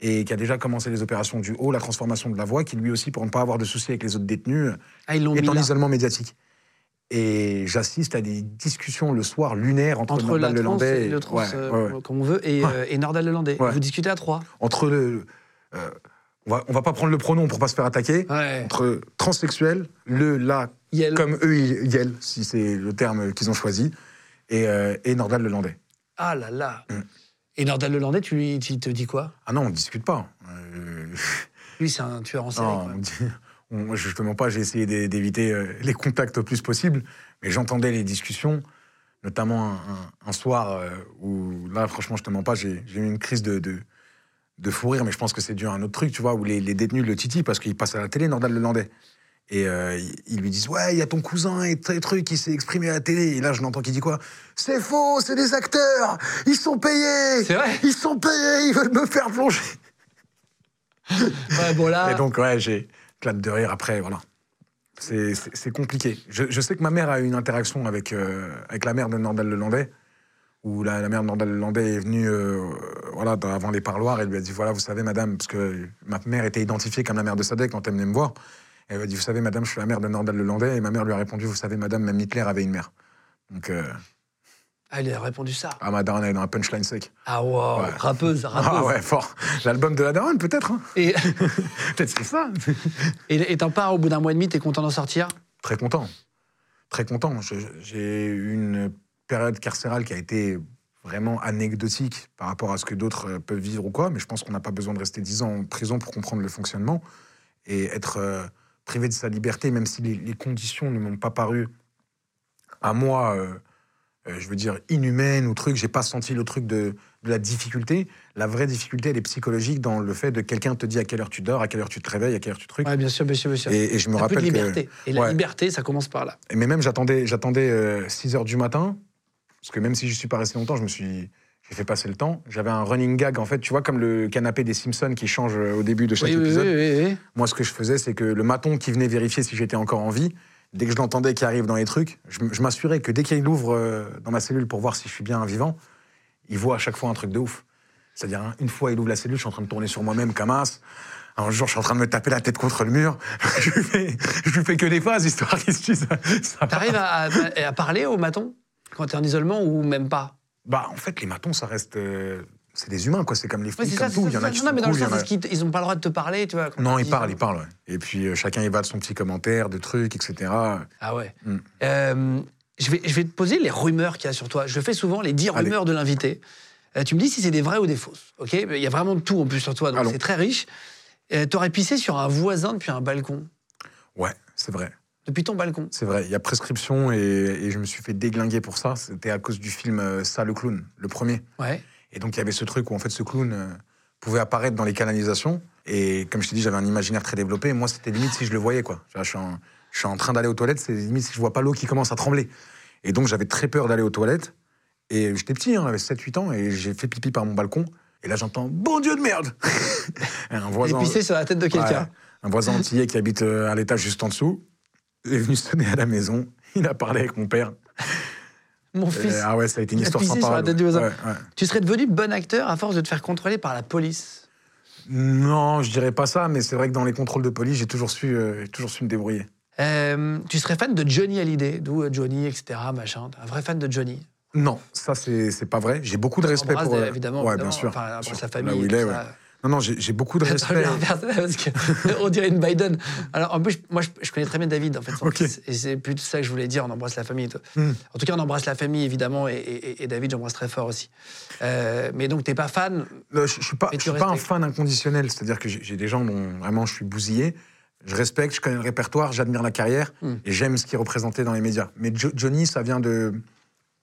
et qui a déjà commencé les opérations du haut, la transformation de la voix, qui lui aussi, pour ne pas avoir de soucis avec les autres détenus, Ah, est en là. isolement médiatique. Et j'assiste à des discussions le soir lunaires entre, Entre Nordal Lelandais et le trans, ouais, euh, ouais, comme on veut, et, euh, et Nordal Lelandais. Vous discutez à trois. entre le. euh, on, va, on va pas prendre le pronom pour pas se faire attaquer. Entre transsexuel, le, la, Yel. comme eux, Yel, si c'est le terme qu'ils ont choisi, et, euh, et Nordal Lelandais. Ah là là. Mm. Et Nordal Lelandais, tu lui tu te dis quoi? Ah non, on discute pas. Lui, c'est un tueur en série. non, quand on même. dit- on- justement pas, j'ai essayé d'é- d'éviter euh, les contacts au plus possible, mais j'entendais les discussions, notamment un, un- un soir euh, où, là, franchement, je te mens pas, j'ai eu une crise de, de, de fou rire, mais je pense que c'est dû à un autre truc, tu vois, où les, les détenus le titillent parce qu'il passe à la télé, Nordal Lelandais. Et euh, ils- lui disent Ouais, il y a ton cousin et tel truc qui s'est exprimé à la télé. Et là, je l'entends qui dit quoi? C'est faux, c'est des acteurs Ils sont payés C'est vrai? Ils sont payés, ils veulent me faire plonger Ouais, bon là. et donc, ouais, j'ai claque de rire après, voilà. C'est- compliqué. Je, je sais que ma mère a eu une interaction avec, euh, avec la mère de Nordal Lelandais, où la, mère de Nordal Lelandais est venue euh, voilà, avant les parloirs et lui a dit Voilà, vous savez, madame, parce que ma mère était identifiée comme la mère de Sadek quand elle venait me voir. Elle m'a dit Vous savez, madame, je suis la mère de Nordal Lelandais. Et ma mère lui a répondu Vous savez, madame, même Hitler avait une mère. Donc, euh, Ah, il a répondu ça. ah, ma daronne, elle est dans un punchline sec. Ah, wow. Ouais. Rappeuse, rappeuse. Ah ouais, fort. L'album de la daronne, peut-être hein Et Peut-être c'est ça. et t'en pars au bout d'un mois et demi, t'es content d'en sortir? Très content. Très content. J'ai eu une période carcérale qui a été vraiment anecdotique par rapport à ce que d'autres euh, peuvent vivre ou quoi, mais je pense qu'on n'a pas besoin de rester 10 ans en prison pour comprendre le fonctionnement et être euh, privé de sa liberté, même si les, les conditions ne m'ont pas paru à moi, euh, euh, je veux dire, inhumaines ou truc. J'ai pas senti le truc de, de la difficulté. La vraie difficulté, elle est psychologique dans le fait de quelqu'un te dit à quelle heure tu dors, à quelle heure tu te réveilles, à quelle heure tu trucs. Ouais, bien sûr, bien sûr, bien sûr. Et, et je me peu de rappelle que liberté. Et la Ouais. liberté, ça commence par là. mais même, j'attendais, j'attendais 6 heures du matin, parce que même si je suis pas resté longtemps, je me suis. J'ai fait passer le temps. J'avais un running gag, en fait, tu vois, comme le canapé des Simpsons qui change euh, au début de chaque Oui, oui, épisode. oui, oui, oui. Moi, ce que je faisais, c'est que le maton qui venait vérifier si j'étais encore en vie, dès que je l'entendais qui arrive dans les trucs, je, m'assurais que dès qu'il ouvre euh, dans ma cellule pour voir si je suis bien vivant, il voit à chaque fois un truc de ouf. C'est-à-dire, hein, une fois il ouvre la cellule, je suis en train de tourner sur moi-même comme as. Un jour, je suis en train de me taper la tête contre le mur. je, lui fais, je lui fais que des phases, histoire qu'il se dise. T'arrives à, à- à parler au maton quand t'es en isolement ou même pas? Bah, en fait, les matons, ça reste. euh, c'est des humains, quoi. C'est comme les flics, ça, comme c'est tout. ça. Il y en a c'est qui ça. Non, sont mais dans le cool, y sens, a- qu'ils ils ont pas le droit de te parler, tu vois Non, ils parlent, ils parlent, ouais. Et puis, euh, chacun évade son petit commentaire, de trucs, etc. Ah ouais. Mm. Euh, je, vais, je vais te poser les rumeurs qu'il y a sur toi. Je fais souvent les 10 Allez. rumeurs de l'invité. Euh, tu me dis si c'est des vraies ou des fausses. Ok? Il y a vraiment de tout en plus sur toi, donc c'est très riche. T'aurais pissé sur un voisin depuis un balcon. Ouais, c'est vrai. Depuis ton balcon. C'est vrai, il y a prescription et, et je me suis fait déglinguer pour ça. C'était à cause du film Ça le clown, le premier. Ouais. Et donc il y avait ce truc où en fait ce clown euh, pouvait apparaître dans les canalisations. Et comme je t'ai dit, j'avais un imaginaire très développé. Moi, c'était limite si je le voyais quoi. Je suis en, je suis en train d'aller aux toilettes, c'est limite si je vois pas l'eau qui commence à trembler. Et donc j'avais très peur d'aller aux toilettes. Et j'étais petit, hein, j'avais 7-8 ans, et j'ai fait pipi par mon balcon. Et là j'entends Bon Dieu de merde Et un Et voisin, pissé sur la tête de quelqu'un. Ouais. un voisin antillais qui habite euh, à l'étage juste en dessous est venu sonner à la maison. Il a parlé avec mon père. Mon fils. Et, ah ouais, ça a été une histoire. Ouais, ouais. Tu serais devenu bon acteur à force de te faire contrôler par la police? Non, je dirais pas ça, mais c'est vrai que dans les contrôles de police, j'ai toujours su, euh, toujours su me débrouiller. Euh, tu serais fan de Johnny Hallyday, d'où euh, Johnny, etc. Machin. Un vrai fan de Johnny? Non, ça c'est pas vrai. J'ai beaucoup de respect pour. euh, évidemment. Ouais, évidemment. bien sûr. Enfin, sûr. la famille. Là où et il tout est, ça. ouais. Non, non, j'ai beaucoup de respect. parce que on dirait une Biden. Alors en plus, moi je, je connais très bien David en fait, son Ok. fils, et c'est plutôt ça que je voulais dire. On embrasse la famille. et tout. Hmm. En tout cas, on embrasse la famille évidemment, et, et- et David, j'embrasse très fort aussi. Euh, mais donc t'es pas fan Je, je suis pas, Mais je tu suis pas un fan inconditionnel. C'est-à-dire que j'ai des gens dont vraiment je suis bousillé. Je respecte, je connais le répertoire, j'admire la carrière Hmm. et j'aime ce qui est représenté dans les médias. Mais Jo- Johnny, ça vient de.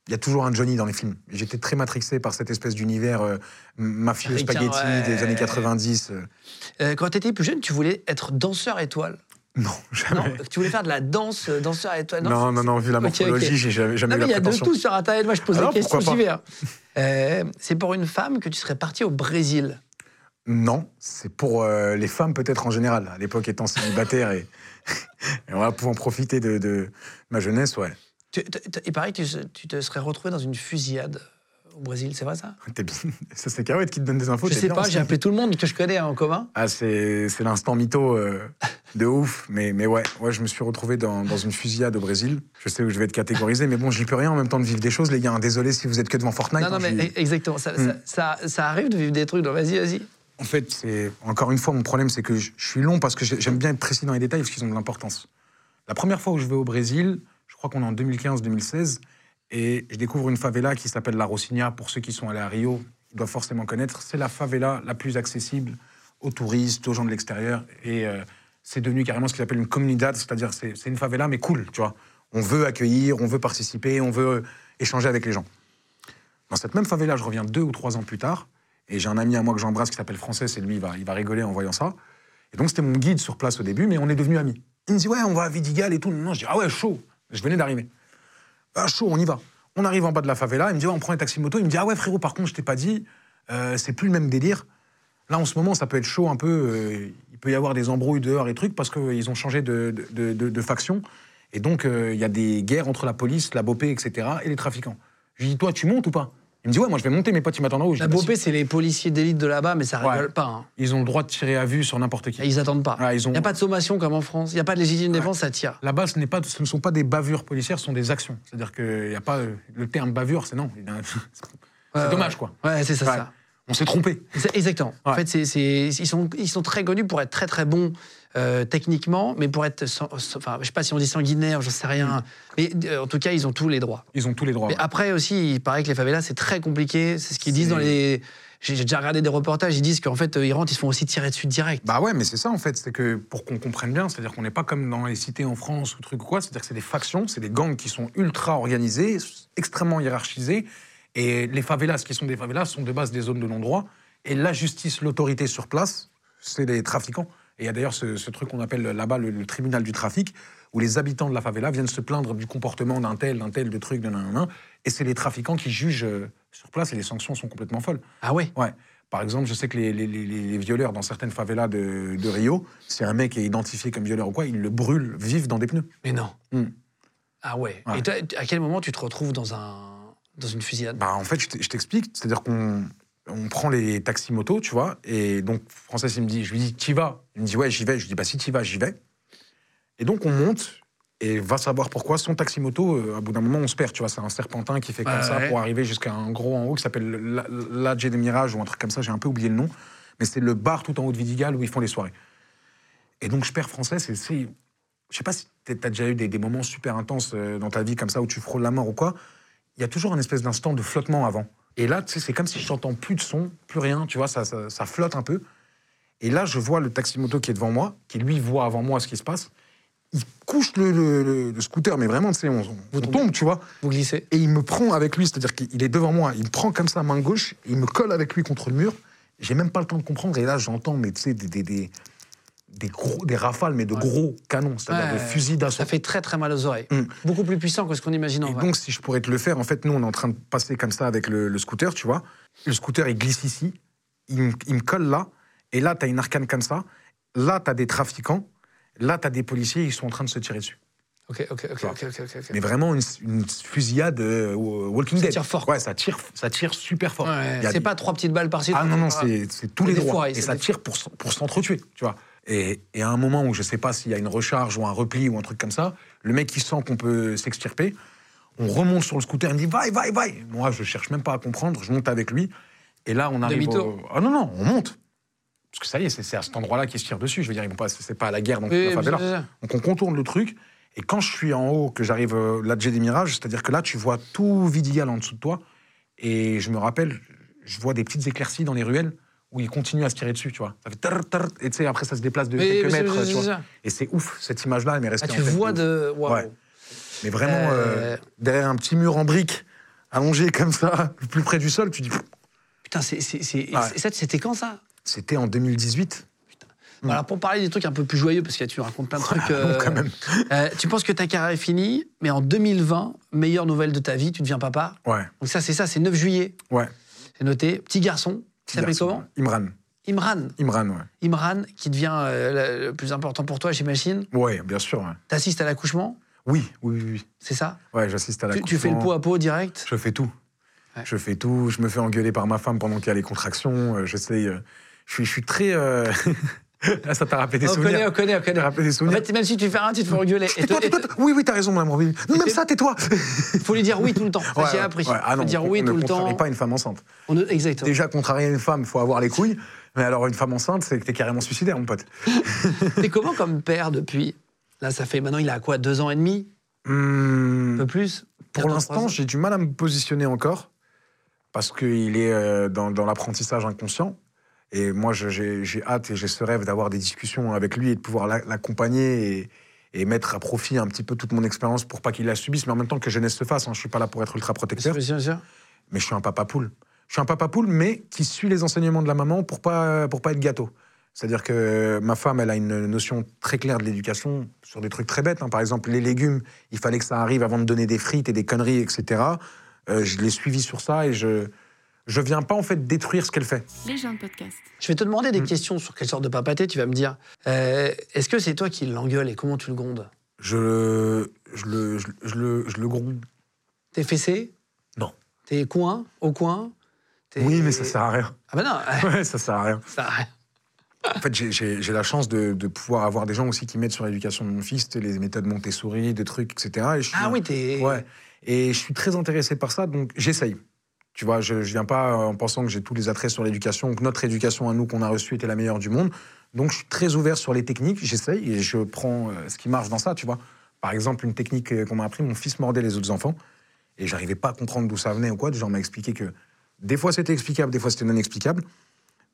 Il y a toujours un Johnny dans les films. J'étais très matrixé par cette espèce d'univers euh, mafieux, spaghetti ouais. des années 90. euh. Euh, Quand t'étais plus jeune, tu voulais être danseur étoile. Non, Non, jamais. tu voulais faire de la danse, danseur toi Non, non, non, vu la morphologie, j'ai jamais, jamais Non, eu mais il y la a de tout sur Internet. Moi, je pose Alors, des questions, j'y vais. hein. Euh, c'est pour une femme que tu serais parti au Brésil. Non, c'est pour euh, les femmes peut-être en général. À l'époque étant célibataire et, et on va pouvoir profiter de, de ma jeunesse, ouais. Tu- tu- tu- il paraît que tu, te serais retrouvé dans une fusillade au Brésil, c'est vrai ça? T'es bien. Ça, c'est Carouette qui te donne des infos. Je sais pas, j'ai appelé tout le monde que je connais en commun. Ah, c'est l'instant mytho euh, de ouf. Mais, mais ouais, ouais, je me suis retrouvé dans, dans une fusillade au Brésil. Je sais où je vais être catégorisé, mais bon, j'y peux rien en même temps de vivre des choses, les gars. hein. Désolé si vous êtes que devant Fortnite. non, non, hein, mais j'y- exactement. Ça, Hmm. ça, ça- ça arrive de vivre des trucs. donc Vas-y, vas-y. En fait, c'est encore une fois mon problème, c'est que je, je suis long parce que j'ai- j'aime bien être précis dans les détails parce qu'ils ont de l'importance. La première fois où je vais au Brésil, je crois qu'on est en 2015-2016, et je découvre une favela qui s'appelle La Rocinha. Pour ceux qui sont allés à Rio, ils doivent forcément connaître. C'est la favela la plus accessible aux touristes, aux gens de l'extérieur, et euh, c'est devenu carrément ce qu'ils appellent une comunidad, c'est-à-dire c'est une favela mais cool, tu vois. On veut accueillir, on veut participer, on veut échanger avec les gens. Dans cette même favela, je reviens deux ou trois ans plus tard, et j'ai un ami à moi que j'embrasse qui s'appelle Frances, et lui, il va, il va rigoler en voyant ça. Et donc, c'était mon guide sur place au début, mais on est devenus amis. Il me dit, ouais, on va à Vidigal et tout. Non, je dis, ah ouais, chaud. Je venais d'arriver. Ah, chaud, on y va. On arrive en bas de la favela, il me dit, on prend un taxi moto. Il me dit, ah ouais, frérot, par contre, je t'ai pas dit, euh, c'est plus le même délire. Là, en ce moment, ça peut être chaud un peu. euh, il peut y avoir des embrouilles dehors et trucs parce qu'ils ont changé de faction. Et donc, euh, il y a des guerres entre la police, la BOP, etc., et les trafiquants. Je lui dis, toi, tu montes ou pas? Il me dit, ouais, moi, je vais monter, mes potes, ils m'attendent en haut. Je La dis, bah, BOP, si. c'est les policiers d'élite de là-bas, mais ça Ouais. rigole pas. hein. Ils ont le droit de tirer à vue sur n'importe qui. Et Ils attendent pas. Ils Il n'y a pas de sommation comme en France. Il n'y a pas de légitime défense, ça tire. Là-bas, ce, n'est pas, ce ne sont pas des bavures policières, ce sont des actions. C'est-à-dire qu'il n'y a pas. euh, Le terme bavure, c'est non. C'est Ouais, dommage, ouais. quoi. Ouais, c'est ça, Ouais. ça. On s'est trompé. C'est- Exactement. En Ouais. fait, c'est, c'est- ils, sont, ils sont très connus pour être très très bons euh, techniquement, mais pour être, sang- enfin, je sais pas si on dit sanguinaire, j'en sais rien. Mais euh, en tout cas, ils ont tous les droits. Ils ont tous les droits. Mais ouais. après aussi, il paraît que les favelas, c'est très compliqué. C'est ce qu'ils disent dans les. J'ai déjà regardé des reportages, ils disent qu'en fait, euh, ils rentrent, ils se font aussi tirer dessus direct. Bah ouais, mais c'est ça en fait, c'est que pour qu'on comprenne bien, c'est-à-dire qu'on n'est pas comme dans les cités en France ou truc ou quoi, c'est-à-dire que c'est des factions, c'est des gangs qui sont ultra organisés, extrêmement hiérarchisés, et les favelas qui sont des favelas sont de base des zones de non-droit, et la justice, l'autorité sur place, c'est les trafiquants. Et il y a d'ailleurs ce, ce truc qu'on appelle là-bas le, le tribunal du trafic, où les habitants de la favela viennent se plaindre du comportement d'un tel, d'un tel, de truc, d'un nan, et c'est les trafiquants qui jugent euh, sur place, et les sanctions sont complètement folles. Ah ouais? Ouais. Par exemple, je sais que les, les- les- les violeurs dans certaines favelas de, de Rio, si un mec est identifié comme violeur ou quoi, ils le brûlent vif dans des pneus. Mais non. Hmm. Ah ouais. Ouais. Et toi, à quel moment tu te retrouves dans, un, dans une fusillade? Bah, en fait, je t'explique. C'est-à-dire qu'on on prend les taxis moto, tu vois, et donc Français, il me dit, je lui dis, t'y vas? Il me dit, ouais, j'y vais. Je lui dis, bah si t'y vas, j'y vais. Et donc on monte, et va savoir pourquoi, son taxi moto, euh, à bout d'un moment, on se perd, tu vois, c'est un serpentin qui fait comme Ouais, ça ouais. pour arriver jusqu'à un gros en haut qui s'appelle la- l'Adje des Mirages ou un truc comme ça, j'ai un peu oublié le nom, mais c'est le bar tout en haut de Vidigal où ils font les soirées. Et donc je perds Français, c'est. c'est- Je sais pas si t'as t'as déjà eu des, des moments super intenses euh, dans ta vie comme ça où tu frôles la mort ou quoi. Il y a toujours un espèce d'instant de flottement avant. Et là, tu sais, c'est comme si je n'entends plus de son, plus rien, tu vois, ça, ça, ça flotte un peu. Et là, je vois le taxi-moto qui est devant moi, qui lui voit avant moi ce qui se passe. Il couche le, le- le- le scooter, mais vraiment, tu sais, on, on- on tombe, tu vois. Vous glissez Et il me prend avec lui, c'est-à-dire qu'il est devant moi, il me prend comme ça, main gauche, il me colle avec lui contre le mur. J'ai même pas le temps de comprendre. Et là, j'entends, mais tu sais, des, des, des, des gros, des rafales, mais de gros canons, c'est-à-dire Ouais. de fusils d'assaut. Ça fait très très mal aux oreilles. Mm. Beaucoup plus puissant que ce qu'on imagine en Et vrai. donc, si je pourrais te le faire, en fait, nous, on est en train de passer comme ça avec le, le scooter, tu vois. Le scooter, il glisse ici, il, me- il me colle là, et là, tu as une arcane comme ça. Là, tu as des trafiquants, là, tu as des policiers, ils sont en train de se tirer dessus. Ok, ok, ok, ok. Mais vraiment, une, une fusillade euh, Walking Ça Dead. tire fort, Ouais, ça tire, ça tire super fort. Ouais, c'est des- pas trois petites balles par-ci. Ah non, non, c'est tous les droits. Et ça des- tire pour, pour s'entretuer, tu vois. Et, et à un moment où je sais pas s'il y a une recharge ou un repli ou un truc comme ça, le mec qui sent qu'on peut s'extirper, on remonte sur le scooter, il me dit vaille, vaille, vaille. Moi, je cherche même pas à comprendre, je monte avec lui. Et là, on arrive. Au... Ah non, non, on monte. Parce que ça y est, c'est à cet endroit-là qu'ils se tirent dessus. Je veux dire, ils vont pas, c'est pas à la guerre donc Oui, la favela. Donc on contourne le truc. Et quand je suis en haut, que j'arrive euh, là, j'ai des mirages, c'est-à-dire que là, tu vois tout Vidigal en dessous de toi. Et je me rappelle, je vois des petites éclaircies dans les ruelles où ils continuent à se tirer dessus, tu vois. Ça fait tar, tar, et tu sais, après, ça se déplace de quelques mais mètres, tu vois. ça. Et c'est ouf, cette image-là, elle m'est restée Ah, en tu tête vois de. Ouais. Mais vraiment, Euh, euh, derrière un petit mur en briques, allongé comme ça, le plus près du sol, tu dis, Putain, c'est, Ouais. c'était quand ça? C'était en 2018. Bon, alors pour parler des trucs un peu plus joyeux, parce que tu racontes plein de trucs. euh, quand même. euh, tu penses que ta carrière est finie, mais en 2020, meilleure nouvelle de ta vie, tu deviens papa? Ouais, Donc ça, c'est ça, c'est 9 juillet. ouais. C'est noté. Petit garçon, qui s'appelle Garçon, comment. Imran. Imran. Imran, ouais. Imran, qui devient euh, le- plus important pour toi, j'imagine. Ouais, bien sûr. ouais. T'assistes à l'accouchement, Oui, oui, oui, oui. c'est ça Ouais, j'assiste à la tu, tu fais le pot à pot direct Je fais tout. Ouais. Je fais tout. Je me fais engueuler par ma femme pendant qu'il y a les contractions. euh, J'essaye. euh, je, suis, je suis très. euh, Là, ça t'a rappelé des On souvenirs. connaît, on connaît, on connaît. rappelé des En souvenirs. fait, même si tu fais rien, tu te fais engueuler. Et tais-toi. Oui, oui, t'as raison, Robin. Non, même ça, tais-toi. Il faut lui dire oui tout le temps. Ouais, j'ai appris. ouais. Ah faut non, dire on- oui on tout ne le temps. pas une femme enceinte. On ne- Exactement. Déjà, contrarier une femme, il faut avoir les couilles. Mais alors, une femme enceinte, c'est que t'es carrément suicidaire, mon pote. T'es comment comme père depuis Là, ça fait maintenant, il a quoi Deux ans et demi? Hmm, Un peu plus? Pour l'instant, j'ai du mal à me positionner encore parce qu'il est euh, dans, dans l'apprentissage inconscient. Et moi, j'ai hâte et j'ai ce rêve d'avoir des discussions avec lui et de pouvoir l'a- l'accompagner et, et mettre à profit un petit peu toute mon expérience pour pas qu'il la subisse, mais en même temps que jeunesse se fasse. Hein. Je suis pas là pour être ultra protecteur, mais je suis un papa poule. Je suis un papa poule, mais qui suit les enseignements de la maman pour pas pour pas être gâteau. C'est-à-dire que ma femme, elle a une notion très claire de l'éducation sur des trucs très bêtes. hein. Par exemple, les légumes, il fallait que ça arrive avant de donner des frites et des conneries, etc. Euh, je l'ai suivi sur ça et je je viens pas en fait détruire ce qu'elle fait. Les gens de podcast. Je vais te demander Mm. des questions sur quelle sorte de papa t'es. Tu vas me dire euh, est-ce que c'est toi qui l'engueule et comment tu le grondes? Je je le je, je le je le gronde. T'es fessé? Non. T'es coin? Au coin? Oui, mais ça sert à rien. Ah bah non, Ouais, ça sert à rien. ça sert à rien. En fait, j'ai- j'ai j'ai la chance de, de pouvoir avoir des gens aussi qui m'aident sur l'éducation de mon fils, les méthodes Montessori, des trucs, etc. Et je suis Ah oui, t'es. Ouais. Et je suis très intéressé par ça, donc j'essaye. Tu vois, je, je viens pas en pensant que j'ai tous les attraits sur l'éducation, que notre éducation à nous qu'on a reçue était la meilleure du monde. Donc je suis très ouvert sur les techniques, j'essaye et je prends euh, ce qui marche dans ça, tu vois. Par exemple, une technique euh, qu'on m'a appris, mon fils mordait les autres enfants et j'arrivais pas à comprendre d'où ça venait ou quoi. Déjà, on m'a expliqué que des fois c'était explicable, des fois c'était non explicable.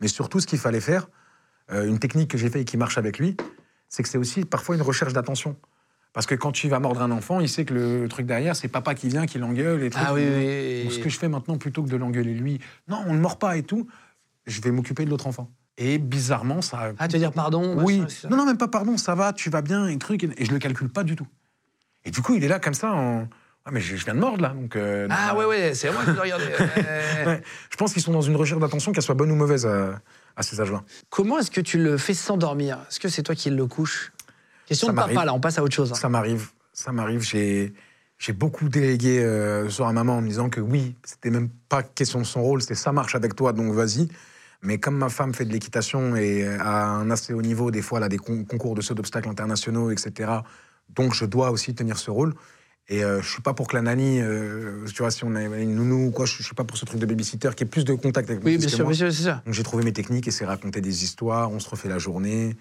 Mais surtout, ce qu'il fallait faire, euh, une technique que j'ai fait et qui marche avec lui, c'est que c'est aussi parfois une recherche d'attention. Parce que quand tu vas mordre un enfant, il sait que le truc derrière, c'est papa qui vient, qui l'engueule et tout. Ah oui, oui, Donc, ce que je fais maintenant, plutôt que de l'engueuler lui, non, on ne mord pas et tout, je vais m'occuper de l'autre enfant. Et bizarrement, ça. Ah, tu veux dire pardon oui. ça. Non, non, même pas pardon, ça va, tu vas bien, et truc. Et je le calcule pas du tout. Et du coup, il est là comme ça en. Ah, mais je, je viens de mordre là. Donc, euh, Ah ouais, ouais, c'est moi qui le regardais. Ouais. Ouais. Je pense qu'ils sont dans une recherche d'attention, qu'elle soit bonne ou mauvaise à, à ces âges-là. Comment est-ce que tu le fais s'endormir Est-ce que c'est toi qui le couches? Question Ça de papa, là, on passe à autre chose. hein. Ça m'arrive, ça m'arrive. J'ai, j'ai beaucoup délégué euh, sur la maman en me disant que oui, c'était même pas question de son rôle, c'est ça marche avec toi, donc vas-y. Mais comme ma femme fait de l'équitation et à un assez haut niveau, des fois elle a des con- concours de saut d'obstacles internationaux, etc. Donc je dois aussi tenir ce rôle. Et euh, je suis pas pour que la nanny, euh, tu vois, si on a une nounou ou quoi, je, je suis pas pour ce truc de babysitter qui est plus de contact avec mon Oui, bien sûr, bien sûr, c'est ça. Donc j'ai trouvé mes techniques et c'est raconter des histoires, on se refait la journée.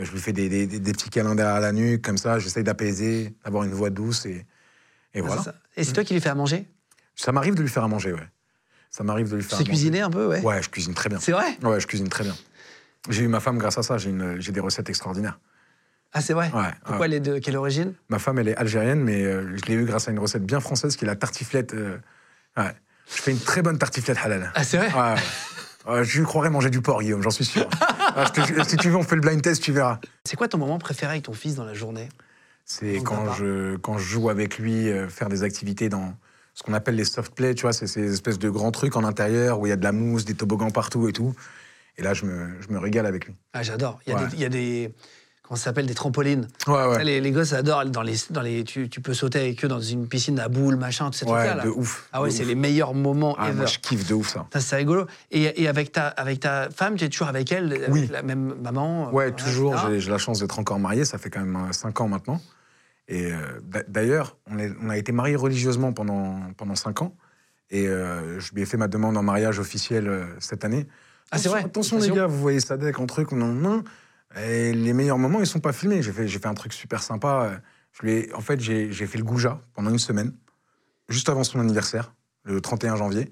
Euh, Je lui fais des, des- des- des petits câlins derrière la nuque, comme ça, j'essaye d'apaiser, d'avoir une voix douce et, et Ah, voilà. ça. Et c'est toi qui lui fais à manger? Ça m'arrive de lui faire à manger, ouais. Ça m'arrive de lui Tu faire sais à manger. cuisiner un peu, ouais? Ouais, je cuisine très bien. C'est vrai? Ouais, je cuisine très bien. J'ai eu ma femme grâce à ça, j'ai des recettes extraordinaires. Ah, c'est vrai? Ouais, Pourquoi elle est de quelle origine? Ma femme, elle est algérienne, mais euh, je l'ai eu grâce à une recette bien française qui est la tartiflette. euh, ouais. Je fais une très bonne tartiflette halal. Ah, c'est vrai? Ouais, ouais. Ouais, je lui croirais manger du porc, Guillaume, j'en suis sûr. Ah, te- si tu veux, on fait le blind test, tu verras. C'est quoi ton moment préféré avec ton fils dans la journée? C'est quand je, quand je joue avec lui, euh, faire des activités dans ce qu'on appelle les soft play, tu vois, c'est ces espèces de grands trucs en intérieur où il y a de la mousse, des toboggans partout et tout. Et là, je me, je me régale avec lui. Ah, j'adore. Il y a Ouais. des. il y a des- Ça s'appelle Des trampolines. Ouais, Ça. Les, les gosses adorent. Dans les, dans les, tu, tu peux sauter avec eux dans une piscine à boules, machin, tout Ouais, là. de ouf. Ah ouais, c'est les meilleurs moments Ah, ever. moi, je kiffe de ouf ça. Ça, c'est rigolo. Et, et avec, ta, avec ta femme, tu es toujours avec elle avec Oui. La même maman euh, Ouais, toujours. J'ai la chance d'être encore marié. Ça fait quand même 5 ans maintenant. Et euh, d'a- d'ailleurs, on, a été mariés religieusement pendant, pendant 5 ans. Et euh, je lui ai fait ma demande en mariage officielle euh, cette année. Ah, c'est Attention- vrai Attention les gars, vous voyez Sadek en truc, non, non. Et les meilleurs moments, ils sont pas filmés. J'ai fait, j'ai fait un truc super sympa. Je lui ai- en fait, j'ai j'ai fait le Gouja pendant une semaine, juste avant son anniversaire, le 31 janvier,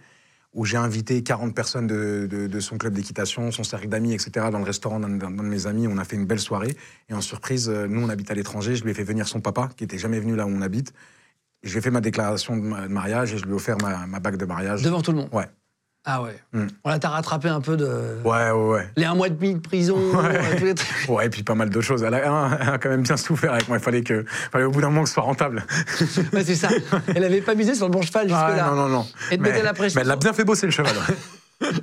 où j'ai invité 40 personnes de, de- de son club d'équitation, son cercle d'amis, etc., dans le restaurant d'un d'un de mes amis. On a fait une belle soirée. Et en surprise, euh, nous, on habite à l'étranger. Je lui ai fait venir son papa, qui était jamais venu là où on habite. J'ai fait ma déclaration de mariage et je lui ai offert ma, ma bague de mariage. Devant tout le monde. Ouais. Ah ouais. Mm. On l'a t'a rattrapé un peu de. Ouais, ouais, ouais. Les un mois et demi de prison, Ouais. tous les trucs. Ouais, et puis pas mal d'autres choses. Elle a, elle a quand même bien souffert avec moi. Il fallait, que, fallait au bout d'un moment que ce soit rentable. Ouais, c'est ça. Elle avait pas misé sur le bon cheval Ah, jusque-là. non, non, non. Et te mais, mettait la pression mais elle l'a bien fait bosser le cheval.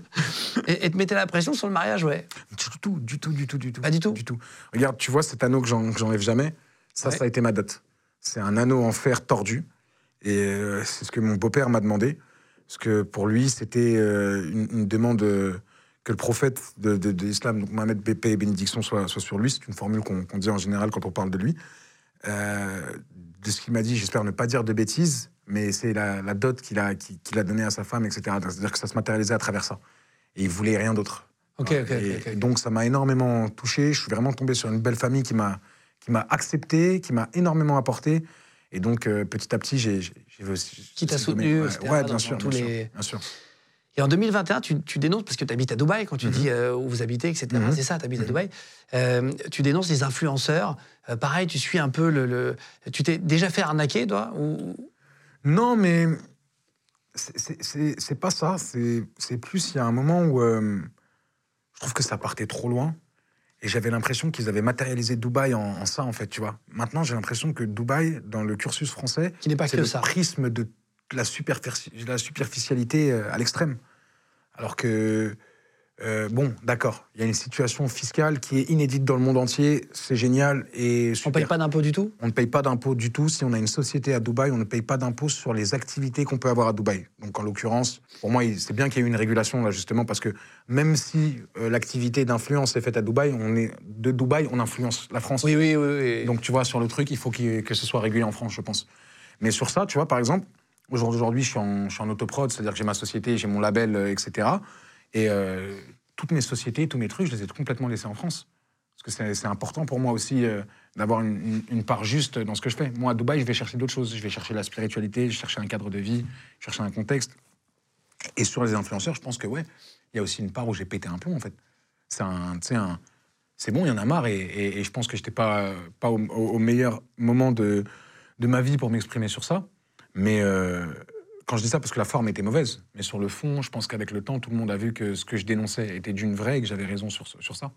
Et, et te mettait la pression sur le mariage, ouais. du tout, du tout, du tout, du tout. Pas du tout Du tout. Regarde, tu vois cet anneau que j'en- que j'enlève jamais? Ça, Ouais. ça a été ma dot. C'est un anneau en fer tordu. Et euh, c'est ce que mon beau-père m'a demandé. Parce que pour lui, c'était euh, une, une demande euh, que le prophète de, de- de l'islam, donc Mohamed paix et bénédiction, soit, soit sur lui. C'est une formule qu'on dit en général quand on parle de lui. Euh, de ce qu'il m'a dit, j'espère ne pas dire de bêtises, mais c'est la, la dot qu'il a, a donnée à sa femme, etc. C'est-à-dire que ça se matérialisait à travers ça. Et il voulait rien d'autre. Ok, ok, ok. Et- ok. et donc ça m'a énormément touché. Je suis vraiment tombé sur une belle famille qui m'a qui m'a accepté, qui m'a énormément apporté. Et donc euh, petit à petit, j'ai Qui t'a soutenu, Ouais, bien sûr, tous bien, les- sûr, bien sûr. Et en 2021, tu, tu dénonces, parce que tu habites à Dubaï, quand tu dis euh, où vous habitez, etc. Mhm. C'est ça, tu habites à Dubaï. Euh, tu dénonces les influenceurs. Pareil, tu suis un peu le. le- Tu t'es déjà fait arnaquer, toi ou... Non, mais c'est- pas ça. C'est plus il y a un moment où je trouve que ça partait trop loin. Et j'avais l'impression qu'ils avaient matérialisé Dubaï en, en ça, en fait, tu vois. Maintenant, j'ai l'impression que Dubaï, dans le cursus français, Qui n'est pas que le ça. prisme de la, superfici- la superficialité euh, à l'extrême. Alors que, euh, bon, d'accord, il y a une situation fiscale qui est inédite dans le monde entier, c'est génial et On super. paye pas d'impôts du tout? On ne paye pas d'impôts du tout. Si on a une société à Dubaï, on ne paye pas d'impôts sur les activités qu'on peut avoir à Dubaï. Donc, en l'occurrence, pour moi, c'est bien qu'il y ait eu une régulation, là, justement, parce que même si euh, l'activité d'influence est faite à Dubaï, on est de Dubaï, on influence la France. Oui, oui, oui. oui. Donc, tu vois, sur le truc, il faut que ce soit régulé en France, je pense. Mais sur ça, tu vois, par exemple, aujourd'hui, je suis en, je suis en autoprod, c'est-à-dire que j'ai ma société, j'ai mon label, euh, etc. Et euh, toutes mes sociétés, tous mes trucs, je les ai complètement laissés en France. Parce que c'est- important pour moi aussi euh, d'avoir une, part juste dans ce que je fais. Moi, à Dubaï, je vais chercher d'autres choses. Je vais chercher la spiritualité, je chercher un cadre de vie, je chercher un contexte. Et sur les influenceurs, je pense que, ouais, il y a aussi une part où j'ai pété un plomb, en fait. C'est un, c'est bon, il y en a marre, et, je pense que j'étais pas, pas au, meilleur moment de, de ma vie pour m'exprimer sur ça. Mais euh, quand je dis ça, parce que la forme était mauvaise, mais sur le fond, je pense qu'avec le temps, tout le monde a vu que ce que je dénonçais était d'une vraie et que j'avais raison sur, sur ça.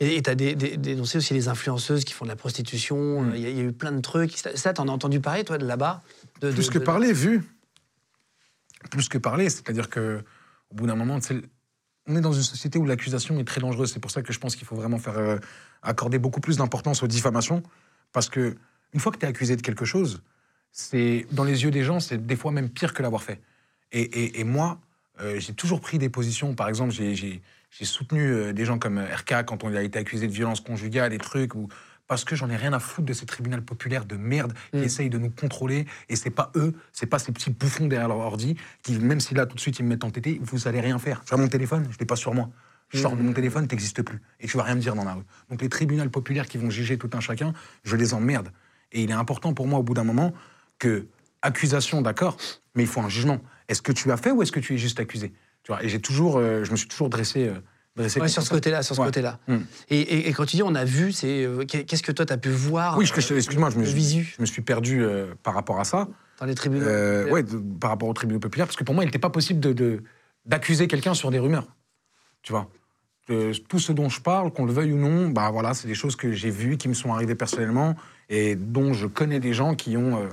Et tu as dénoncé aussi les influenceuses qui font de la prostitution. Mm. Il y, a- il y a eu plein de trucs. Ça, t'en as entendu parler, toi, de là-bas de, Plus de- que de- parler, vu. Plus que parler, c'est-à-dire que au bout d'un moment, on est dans une société où l'accusation est très dangereuse. C'est pour ça que je pense qu'il faut vraiment faire euh, accorder beaucoup plus d'importance aux diffamations, parce que une fois que tu es accusé de quelque chose, c'est dans les yeux des gens, c'est des fois même pire que l'avoir fait. Et, et- et moi, euh, j'ai toujours pris des positions. Par exemple, j'ai- soutenu euh, des gens comme RK quand on a été accusé de violence conjugale, des trucs ou parce que j'en ai rien à foutre de ces tribunaux populaires de merde qui Mm. essayent de nous contrôler. Et c'est pas eux, c'est pas ces petits bouffons derrière leur ordi qui, même si là tout de suite ils me mettent en tété, vous allez rien faire. Tu vois mon téléphone, je l'ai pas sur moi. Je sors de mon téléphone, t'existes plus. Et tu vas rien me dire dans la rue. Donc les tribunaux populaires qui vont juger tout un chacun, je les emmerde. Et il est important pour moi au bout d'un moment que accusation, d'accord, mais il faut un jugement. Est-ce que tu as fait ou est-ce que tu es juste accusé? Tu vois, Et j'ai toujours, euh, je me suis toujours dressé, euh, dressé Ouais, sur ce côté-là, sur ce Ouais. côté-là. Mm. Et, et- et quand tu dis on a vu, c'est euh, qu'est- qu'est-ce que toi t'as pu voir Oui, excuse-moi, je me, suis- visu? je me suis perdu par rapport à ça. dans les tribunaux de- par rapport au tribunal populaire, parce que pour moi, il n'était pas possible de- de- d'accuser quelqu'un sur des rumeurs. Tu vois? Tout ce dont je parle, qu'on le veuille ou non, bah voilà, c'est des choses que j'ai vues, qui me sont arrivées personnellement, et dont je connais des gens qui ont